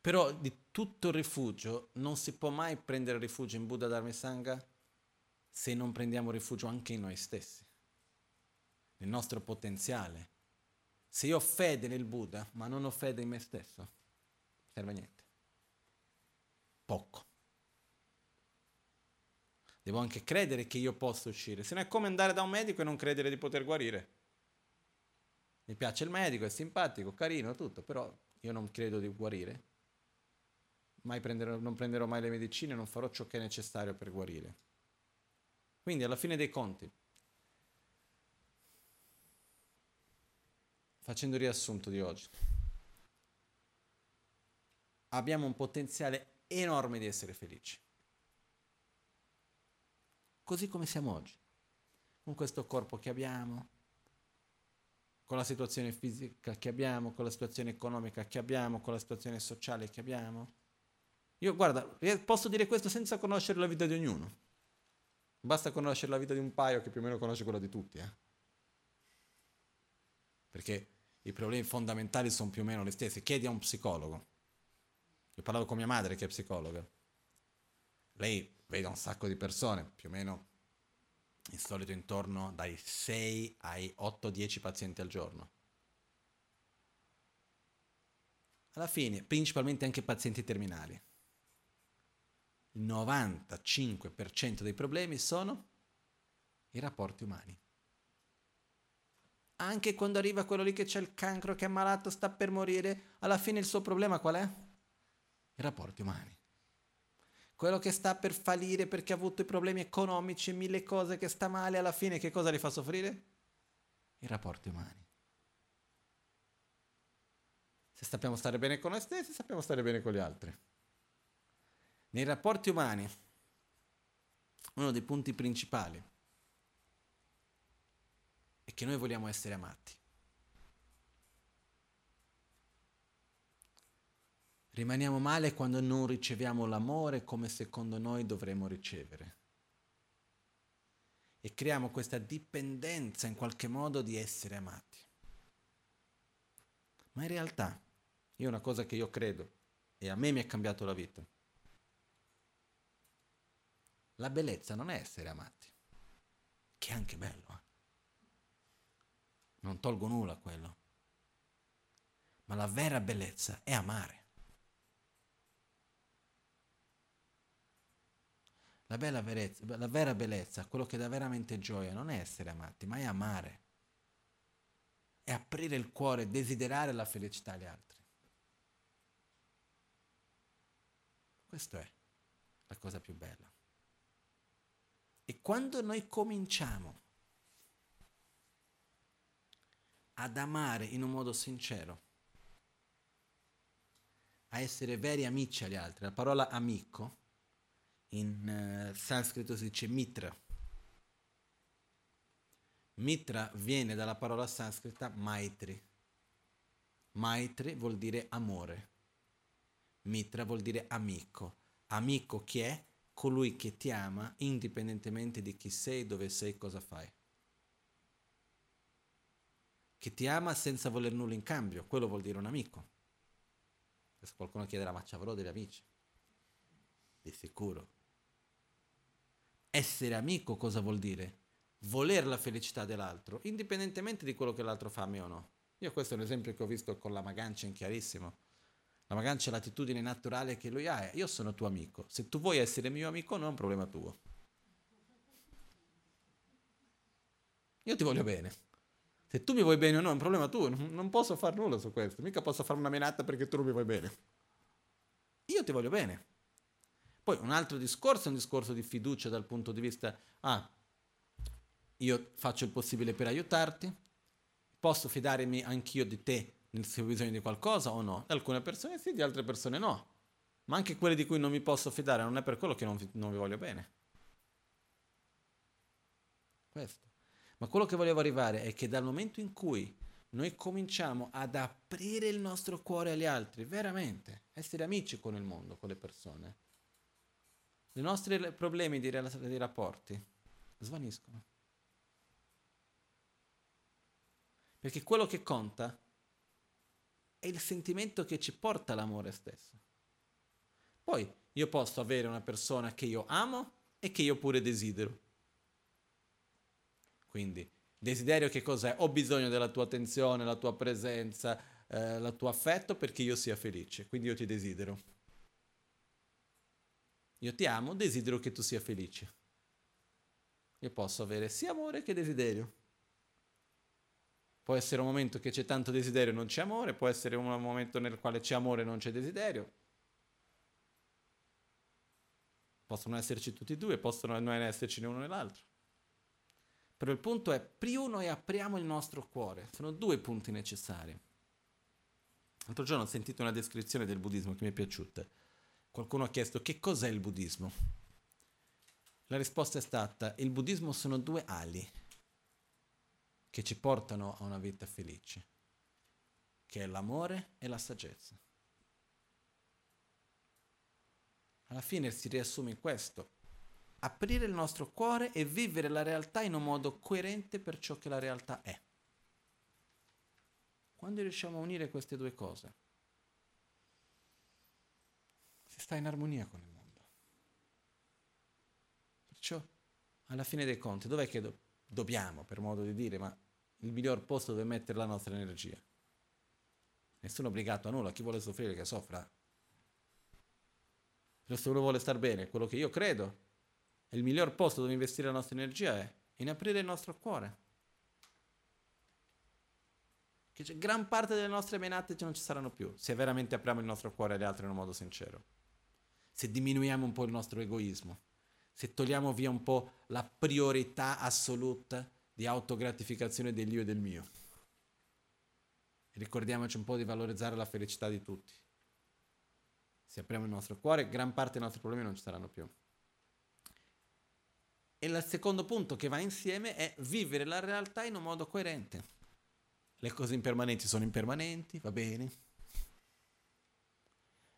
[SPEAKER 1] Però di tutto il rifugio non si può mai prendere rifugio in Buddha Dharma e Sangha se non prendiamo rifugio anche in noi stessi nel nostro potenziale. Se io ho fede nel Buddha, ma non ho fede in me stesso, serve a niente. Poco. Devo anche credere che io posso uscire. Se no è come andare da un medico e non credere di poter guarire. Mi piace il medico, è simpatico, carino, tutto, però io non credo di guarire. Prenderò, non prenderò mai le medicine, non farò ciò che è necessario per guarire. Quindi alla fine dei conti, facendo il riassunto di oggi, abbiamo un potenziale enorme di essere felici. Così come siamo oggi, con questo corpo che abbiamo, con la situazione fisica che abbiamo, con la situazione economica che abbiamo, con la situazione sociale che abbiamo. Io guarda, posso dire questo senza conoscere la vita di ognuno. Basta conoscere la vita di un paio che più o meno conosce quella di tutti. Eh? Perché i problemi fondamentali sono più o meno gli stessi. Chiedi a un psicologo. Io parlavo con mia madre che è psicologa. Lei vede un sacco di persone, più o meno in solito intorno dai 6 ai 8-10 pazienti al giorno. Alla fine, principalmente anche pazienti terminali. Il 95% dei problemi sono i rapporti umani anche quando arriva quello lì che c'è il cancro, che è malato, sta per morire, alla fine il suo problema qual è? I rapporti umani. Quello che sta per fallire perché ha avuto i problemi economici, mille cose che sta male, alla fine che cosa li fa soffrire? I rapporti umani. Se sappiamo stare bene con noi stessi, sappiamo stare bene con gli altri. Nei rapporti umani, uno dei punti principali è che noi vogliamo essere amati. Rimaniamo male quando non riceviamo l'amore come secondo noi dovremmo ricevere. E creiamo questa dipendenza in qualche modo di essere amati. Ma in realtà, io una cosa che io credo, e a me mi è cambiato la vita, la bellezza non è essere amati, che è anche bello. Eh? Non tolgo nulla a quello. Ma la vera bellezza è amare. La, bella verezza, la vera bellezza, quello che dà veramente gioia, non è essere amati, ma è amare. È aprire il cuore, desiderare la felicità agli altri. Questa è la cosa più bella. E quando noi cominciamo ad amare in un modo sincero, a essere veri amici agli altri, la parola amico in uh, sanscrito si dice mitra. Mitra viene dalla parola sanscrita maitri. Maitri vuol dire amore. Mitra vuol dire amico. Amico chi è? Colui che ti ama indipendentemente di chi sei, dove sei, cosa fai. Che ti ama senza voler nulla in cambio, quello vuol dire un amico. Se qualcuno chiederà, ma ci avrò degli amici? Di sicuro. Essere amico cosa vuol dire? Voler la felicità dell'altro, indipendentemente di quello che l'altro fa a me o no. Io questo è un esempio che ho visto con la Magancia in chiarissimo. La Magancia è l'attitudine naturale che lui ha io sono tuo amico. Se tu vuoi essere mio amico non è un problema tuo. Io ti voglio bene. Se tu mi vuoi bene o no è un problema tuo, non posso fare nulla su questo. Mica posso fare una menata perché tu non mi vuoi bene. Io ti voglio bene. Poi un altro discorso è un discorso di fiducia dal punto di vista, ah, io faccio il possibile per aiutarti, posso fidarmi anch'io di te se ho bisogno di qualcosa o no? Alcune persone sì, di altre persone no. Ma anche quelle di cui non mi posso fidare non è per quello che non non vi voglio bene. Questo. Ma quello che volevo arrivare è che dal momento in cui noi cominciamo ad aprire il nostro cuore agli altri, veramente, essere amici con il mondo, con le persone, i nostri problemi di, di rapporti svaniscono. Perché quello che conta è il sentimento che ci porta all'amore stesso. Poi io posso avere una persona che io amo e che io pure desidero. Quindi, desiderio che cos'è? Ho bisogno della tua attenzione, la tua presenza, eh, il tuo affetto perché io sia felice. Quindi io ti desidero. Io ti amo, desidero che tu sia felice. Io posso avere sia amore che desiderio. Può essere un momento che c'è tanto desiderio e non c'è amore, può essere un momento nel quale c'è amore e non c'è desiderio. Possono esserci tutti e due, possono non esserci né uno né l'altro. Però il punto è, prima noi apriamo il nostro cuore. Sono due punti necessari. L'altro giorno ho sentito una descrizione del buddismo che mi è piaciuta Qualcuno ha chiesto che cos'è il buddismo? La risposta è stata, il buddismo sono due ali che ci portano a una vita felice, che è l'amore e la saggezza. Alla fine si riassume in questo, aprire il nostro cuore e vivere la realtà in un modo coerente per ciò che la realtà è. Quando riusciamo a unire queste due cose, si sta in armonia con il mondo. Perciò, alla fine dei conti, dov'è che do- dobbiamo, per modo di dire, ma il miglior posto dove mettere la nostra energia? Nessuno è obbligato a nulla, chi vuole soffrire che soffra. Se uno vuole star bene, quello che io credo, è il miglior posto dove investire la nostra energia è in aprire il nostro cuore. Che gran parte delle nostre menate non ci saranno più, se veramente apriamo il nostro cuore agli altri in un modo sincero se diminuiamo un po' il nostro egoismo, se togliamo via un po' la priorità assoluta di autogratificazione dell'io e del mio. Ricordiamoci un po' di valorizzare la felicità di tutti. Se apriamo il nostro cuore, gran parte dei nostri problemi non ci saranno più. E il secondo punto che va insieme è vivere la realtà in un modo coerente. Le cose impermanenti sono impermanenti, va bene,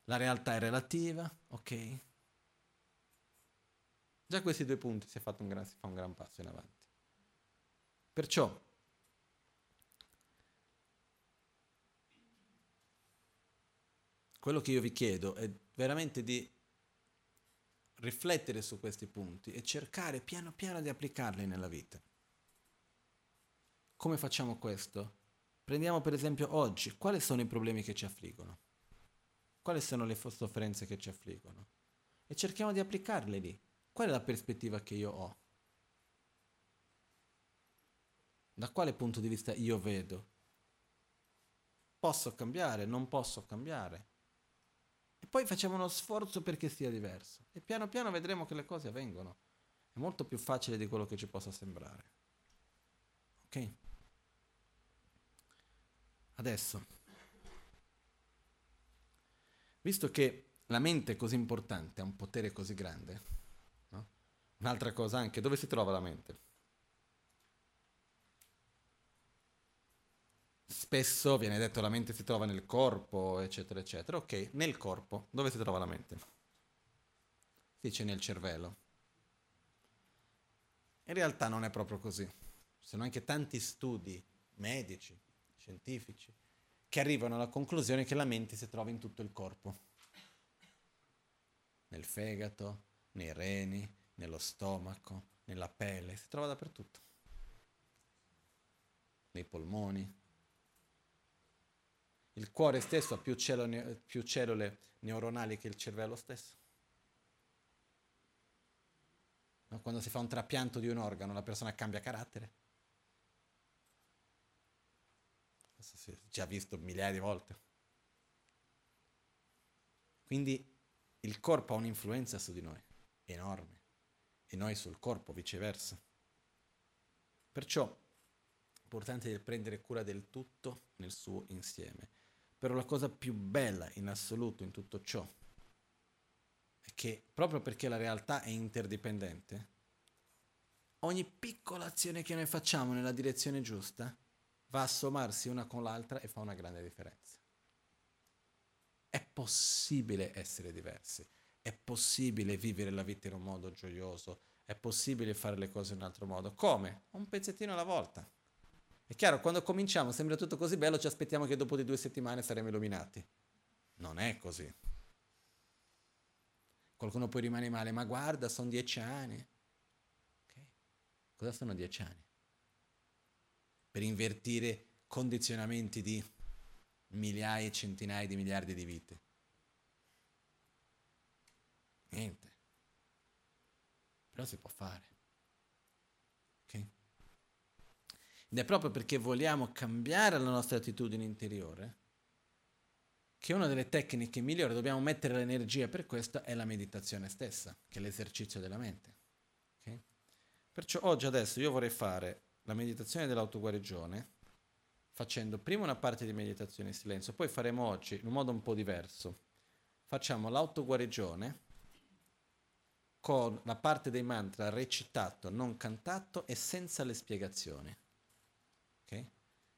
[SPEAKER 1] la realtà è relativa, ok? Già questi due punti si, un gran, si fa un gran passo in avanti. Perciò, quello che io vi chiedo è veramente di riflettere su questi punti e cercare piano piano di applicarli nella vita. Come facciamo questo? Prendiamo per esempio oggi, quali sono i problemi che ci affliggono? quali sono le sofferenze che ci affliggono e cerchiamo di applicarle lì. qual è la prospettiva che io ho? Da quale punto di vista io vedo? Posso cambiare, non posso cambiare. E poi facciamo uno sforzo perché sia diverso. E piano piano vedremo che le cose avvengono. È molto più facile di quello che ci possa sembrare. Ok? Adesso, visto che la mente è così importante, ha un potere così grande, no? un'altra cosa anche, dove si trova la mente? Spesso viene detto la mente si trova nel corpo, eccetera, eccetera. Ok, nel corpo, dove si trova la mente? Si dice nel cervello. In realtà non è proprio così. Ci sono anche tanti studi medici, scientifici, che arrivano alla conclusione che la mente si trova in tutto il corpo. Nel fegato, nei reni, nello stomaco, nella pelle, si trova dappertutto. Nei polmoni, il cuore stesso ha più cellule, più cellule neuronali che il cervello stesso. No? Quando si fa un trapianto di un organo, la persona cambia carattere. Questo si è già visto migliaia di volte. Quindi il corpo ha un'influenza su di noi, enorme, e noi sul corpo, viceversa. Perciò è importante prendere cura del tutto nel suo insieme. Però la cosa più bella in assoluto in tutto ciò è che proprio perché la realtà è interdipendente, ogni piccola azione che noi facciamo nella direzione giusta va a sommarsi una con l'altra e fa una grande differenza. È possibile essere diversi, è possibile vivere la vita in un modo gioioso, è possibile fare le cose in un altro modo. Come? Un pezzettino alla volta. È chiaro, quando cominciamo sembra tutto così bello, ci aspettiamo che dopo di due settimane saremo illuminati. Non è così. Qualcuno poi rimane male, ma guarda, sono dieci anni. Okay. Cosa sono dieci anni? Per invertire condizionamenti di migliaia e centinaia di miliardi di vite. Niente. Però si può fare. Ed è proprio perché vogliamo cambiare la nostra attitudine interiore che una delle tecniche migliori, dobbiamo mettere l'energia per questo, è la meditazione stessa, che è l'esercizio della mente. Okay? Perciò oggi adesso io vorrei fare la meditazione dell'autoguarigione facendo prima una parte di meditazione in silenzio, poi faremo oggi in un modo un po' diverso. Facciamo l'autoguarigione con la parte dei mantra recitato, non cantato e senza le spiegazioni.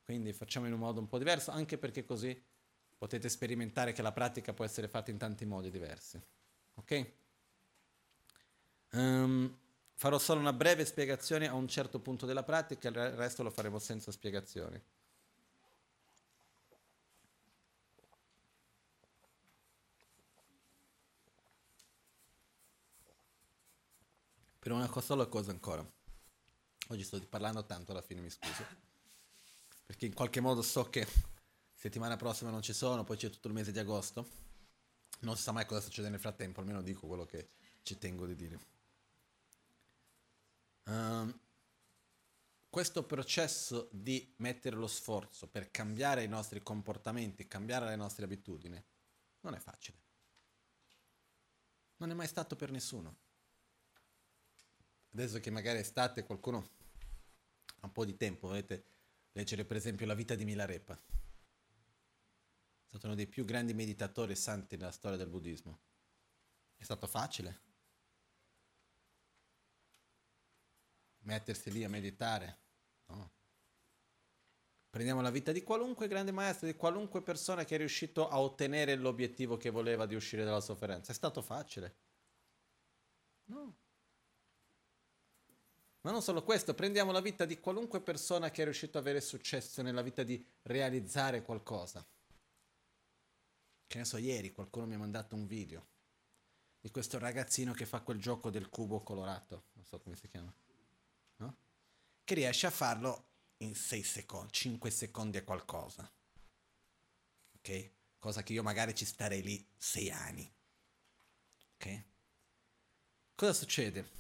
[SPEAKER 1] Quindi facciamo in un modo un po' diverso, anche perché così potete sperimentare che la pratica può essere fatta in tanti modi diversi. Ok? Um, farò solo una breve spiegazione a un certo punto della pratica, il resto lo faremo senza spiegazioni. Per una sola cosa ancora. Oggi sto parlando tanto, alla fine mi scuso perché in qualche modo so che settimana prossima non ci sono, poi c'è tutto il mese di agosto. Non si sa mai cosa succede nel frattempo, almeno dico quello che ci tengo di dire. Um, questo processo di mettere lo sforzo per cambiare i nostri comportamenti, cambiare le nostre abitudini, non è facile. Non è mai stato per nessuno. Adesso che magari è estate, qualcuno ha un po' di tempo, vedete, leggere per esempio la vita di Milarepa. È stato uno dei più grandi meditatori santi nella storia del buddismo. È stato facile mettersi lì a meditare. No. Prendiamo la vita di qualunque grande maestro, di qualunque persona che è riuscito a ottenere l'obiettivo che voleva di uscire dalla sofferenza. È stato facile. No. Ma non solo questo, prendiamo la vita di qualunque persona che è riuscito ad avere successo nella vita di realizzare qualcosa. Che ne so, ieri qualcuno mi ha mandato un video di questo ragazzino che fa quel gioco del cubo colorato, non so come si chiama, no? Che riesce a farlo in 6 secondi, 5 secondi e qualcosa. Ok? Cosa che io magari ci starei lì 6 anni. Ok? Cosa succede?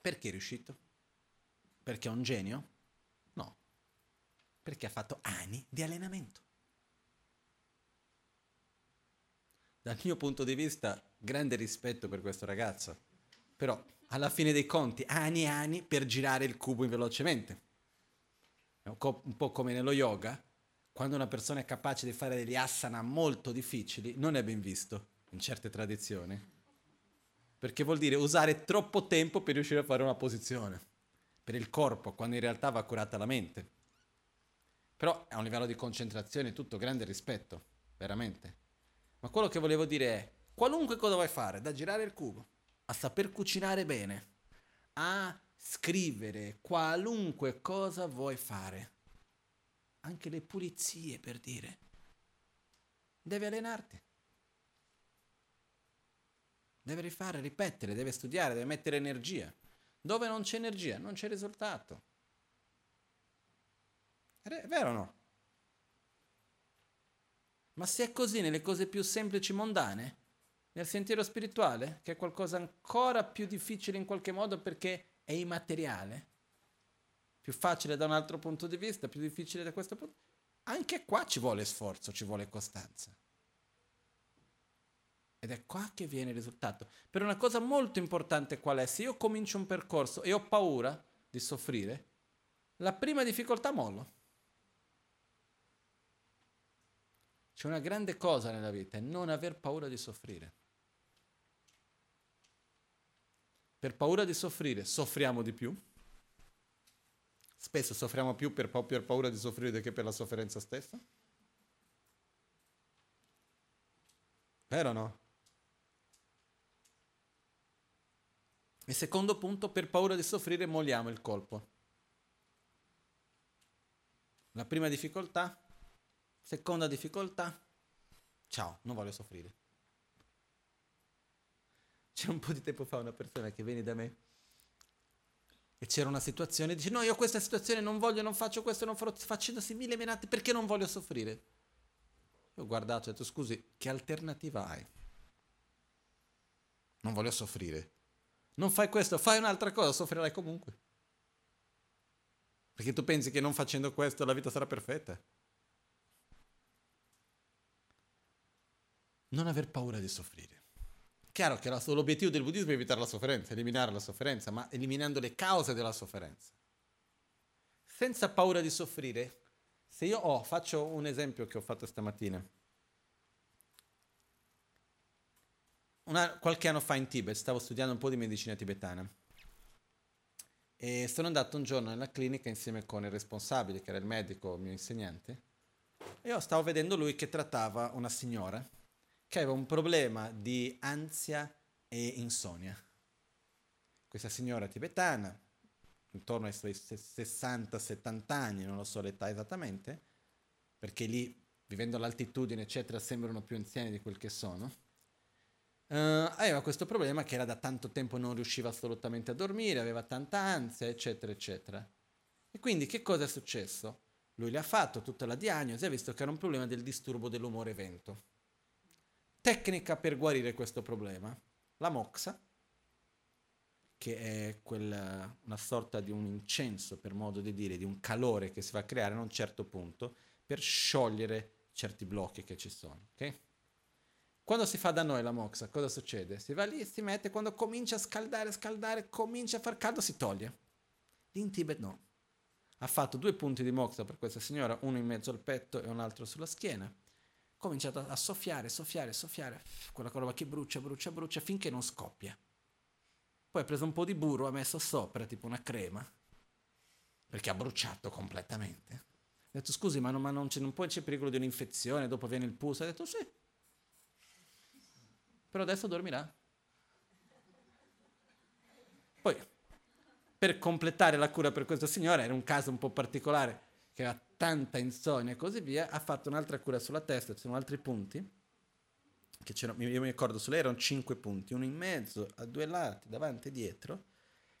[SPEAKER 1] Perché è riuscito? Perché è un genio? No, perché ha fatto anni di allenamento. Dal mio punto di vista, grande rispetto per questo ragazzo, però alla fine dei conti, anni e anni per girare il cubo velocemente. È un, po' come nello yoga, quando una persona è capace di fare degli asana molto difficili, non è ben visto in certe tradizioni. Perché vuol dire usare troppo tempo per riuscire a fare una posizione. Per il corpo, quando in realtà va curata la mente. Però a un livello di concentrazione tutto grande rispetto, veramente. Ma quello che volevo dire è, qualunque cosa vuoi fare, da girare il cubo, a saper cucinare bene, a scrivere, qualunque cosa vuoi fare anche le pulizie per dire. Devi allenarti. Deve rifare, ripetere, deve studiare, deve mettere energia. Dove non c'è energia, non c'è risultato. È vero o no? Ma se è così nelle cose più semplici mondane, nel sentiero spirituale, che è qualcosa ancora più difficile in qualche modo perché è immateriale, più facile da un altro punto di vista, più difficile da questo punto. Anche qua ci vuole sforzo, ci vuole costanza. Ed è qua che viene il risultato. Per una cosa molto importante qual è? Se io comincio un percorso e ho paura di soffrire, la prima difficoltà mollo. C'è una grande cosa nella vita, è non aver paura di soffrire. Per paura di soffrire soffriamo di più Spesso soffriamo più per, pa- per paura di soffrire che per la sofferenza stessa? Vero no? E secondo punto, per paura di soffrire molliamo il colpo. La prima difficoltà, seconda difficoltà, ciao, non voglio soffrire. C'è un po' di tempo fa una persona che viene da me e c'era una situazione, dice no, io questa situazione non voglio, non faccio questo, non farò, facendosi mille menate perché non voglio soffrire. Io ho guardato e ho detto scusi, che alternativa hai? Non voglio soffrire. Non fai questo, fai un'altra cosa, soffrirai comunque. Perché tu pensi che non facendo questo la vita sarà perfetta? Non aver paura di soffrire. Chiaro che l'obiettivo del buddismo è evitare la sofferenza, eliminare la sofferenza, ma eliminando le cause della sofferenza. Senza paura di soffrire, se io ho, faccio un esempio che ho fatto stamattina. Una, qualche anno fa in Tibet stavo studiando un po' di medicina tibetana e sono andato un giorno nella clinica insieme con il responsabile, che era il medico, il mio insegnante, e io stavo vedendo lui che trattava una signora che aveva un problema di ansia e insonnia. Questa signora tibetana, intorno ai suoi 60-70 anni, non lo so l'età esattamente, perché lì, vivendo all'altitudine, eccetera, sembrano più anziani di quel che sono, uh, aveva questo problema che era da tanto tempo non riusciva assolutamente a dormire, aveva tanta ansia, eccetera, eccetera. E quindi che cosa è successo? Lui le ha fatto tutta la diagnosi e ha visto che era un problema del disturbo dell'umore evento tecnica per guarire questo problema. La moxa, che è quella, una sorta di un incenso, per modo di dire, di un calore che si va a creare a un certo punto per sciogliere certi blocchi che ci sono. Okay? Quando si fa da noi la moxa, cosa succede? Si va lì, si mette, quando comincia a scaldare, scaldare, comincia a far caldo, si toglie. Lì in Tibet no. Ha fatto due punti di moxa per questa signora, uno in mezzo al petto e un altro sulla schiena cominciato a soffiare, soffiare, soffiare, quella roba che brucia, brucia, brucia finché non scoppia. Poi ha preso un po' di burro, ha messo sopra tipo una crema, perché ha bruciato completamente. Ha detto scusi, ma, non, ma non, c'è, non c'è pericolo di un'infezione, dopo viene il pus? Ha detto sì. Però adesso dormirà. Poi, per completare la cura per questa signora, era un caso un po' particolare, che aveva tanta insonnia e così via, ha fatto un'altra cura sulla testa, ci sono altri punti, che io mi ricordo su lei erano cinque punti, uno in mezzo, a due lati, davanti e dietro,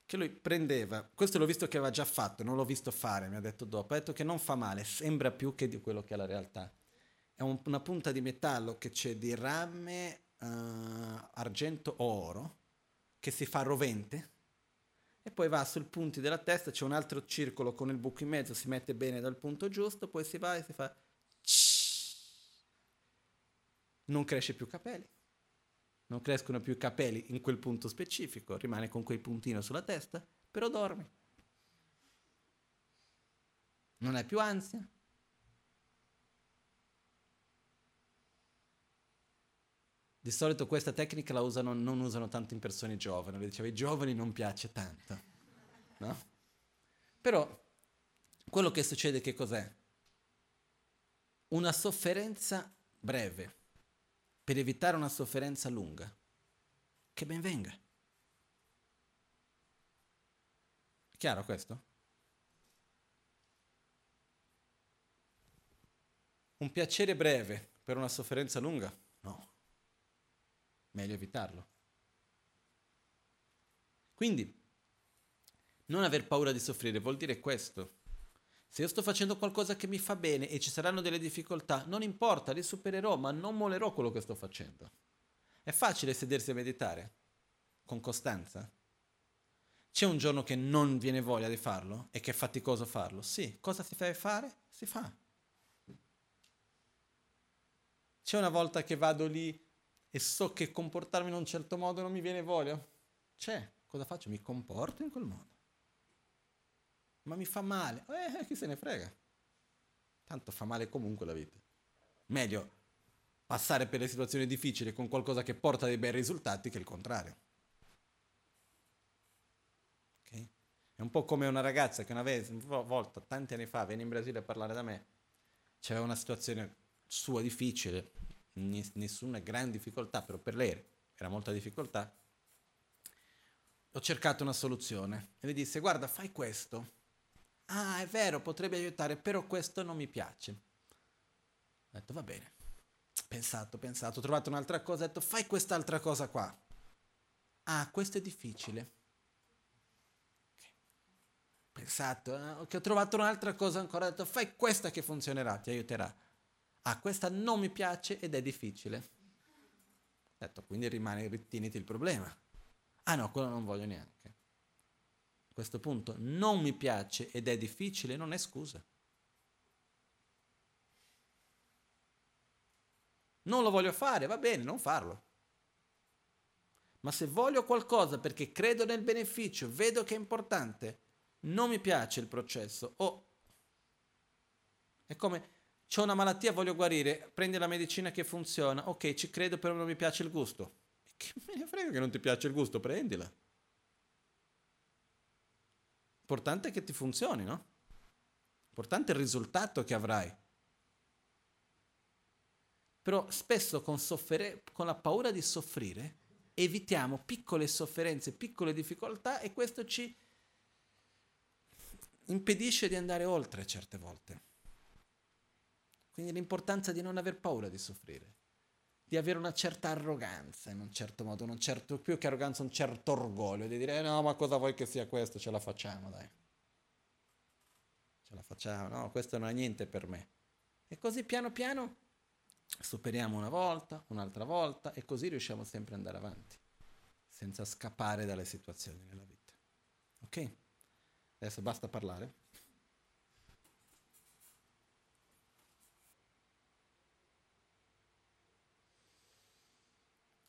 [SPEAKER 1] che lui prendeva, questo l'ho visto che aveva già fatto, non l'ho visto fare, mi ha detto dopo, ha detto che non fa male, sembra più che di quello che è la realtà. È un, una punta di metallo che c'è di rame, uh, argento o oro, che si fa rovente e poi va sui punti della testa, c'è un altro circolo con il buco in mezzo, si mette bene dal punto giusto, poi si va e si fa... Non cresce più capelli, non crescono più capelli in quel punto specifico, rimane con quel puntino sulla testa, però dormi. Non hai più ansia, Di solito questa tecnica la usano, non usano tanto in persone giovani, diceva ai giovani non piace tanto, no? Però quello che succede che cos'è? Una sofferenza breve per evitare una sofferenza lunga. Che ben venga. Chiaro questo? Un piacere breve per una sofferenza lunga? Meglio evitarlo. Quindi, non aver paura di soffrire vuol dire questo. Se io sto facendo qualcosa che mi fa bene e ci saranno delle difficoltà, non importa, le supererò, ma non molerò quello che sto facendo. È facile sedersi a meditare con costanza? C'è un giorno che non viene voglia di farlo e che è faticoso farlo? Sì, cosa si deve fare? Si fa. C'è una volta che vado lì e so che comportarmi in un certo modo non mi viene voglia, c'è, cosa faccio? Mi comporto in quel modo. Ma mi fa male, eh, chi se ne frega. Tanto fa male comunque la vita. Meglio passare per le situazioni difficili con qualcosa che porta dei bei risultati che il contrario. Okay? È un po' come una ragazza che una volta, tanti anni fa, venne in Brasile a parlare da me. C'era una situazione sua difficile, nessuna gran difficoltà, però per lei era molta difficoltà, ho cercato una soluzione e le disse guarda fai questo. Ah è vero, potrebbe aiutare, però questo non mi piace. Ho detto va bene, pensato, pensato, ho trovato un'altra cosa, ho detto fai quest'altra cosa qua. Ah, questo è difficile. Pensato, eh, ok, ho trovato un'altra cosa ancora, ho detto fai questa che funzionerà, ti aiuterà ah questa non mi piace ed è difficile. Detto, quindi rimane, ritieniti il problema. Ah no, quello non voglio neanche. A questo punto non mi piace ed è difficile non è scusa. Non lo voglio fare, va bene, non farlo. Ma se voglio qualcosa perché credo nel beneficio, vedo che è importante, non mi piace il processo o è come ho una malattia, voglio guarire, prendi la medicina che funziona, ok, ci credo, però non mi piace il gusto. Che me ne frega che non ti piace il gusto, prendila. Importante è che ti funzioni, no? Importante è il risultato che avrai. Però spesso con, soffere, con la paura di soffrire evitiamo piccole sofferenze, piccole difficoltà e questo ci impedisce di andare oltre certe volte. Quindi l'importanza di non aver paura di soffrire, di avere una certa arroganza in un certo modo, un certo, più che arroganza, un certo orgoglio, di dire eh, no, ma cosa vuoi che sia questo? Ce la facciamo, dai. Ce la facciamo, no, questo non è niente per me. E così piano piano superiamo una volta, un'altra volta e così riusciamo sempre ad andare avanti, senza scappare dalle situazioni nella vita. Ok? Adesso basta parlare.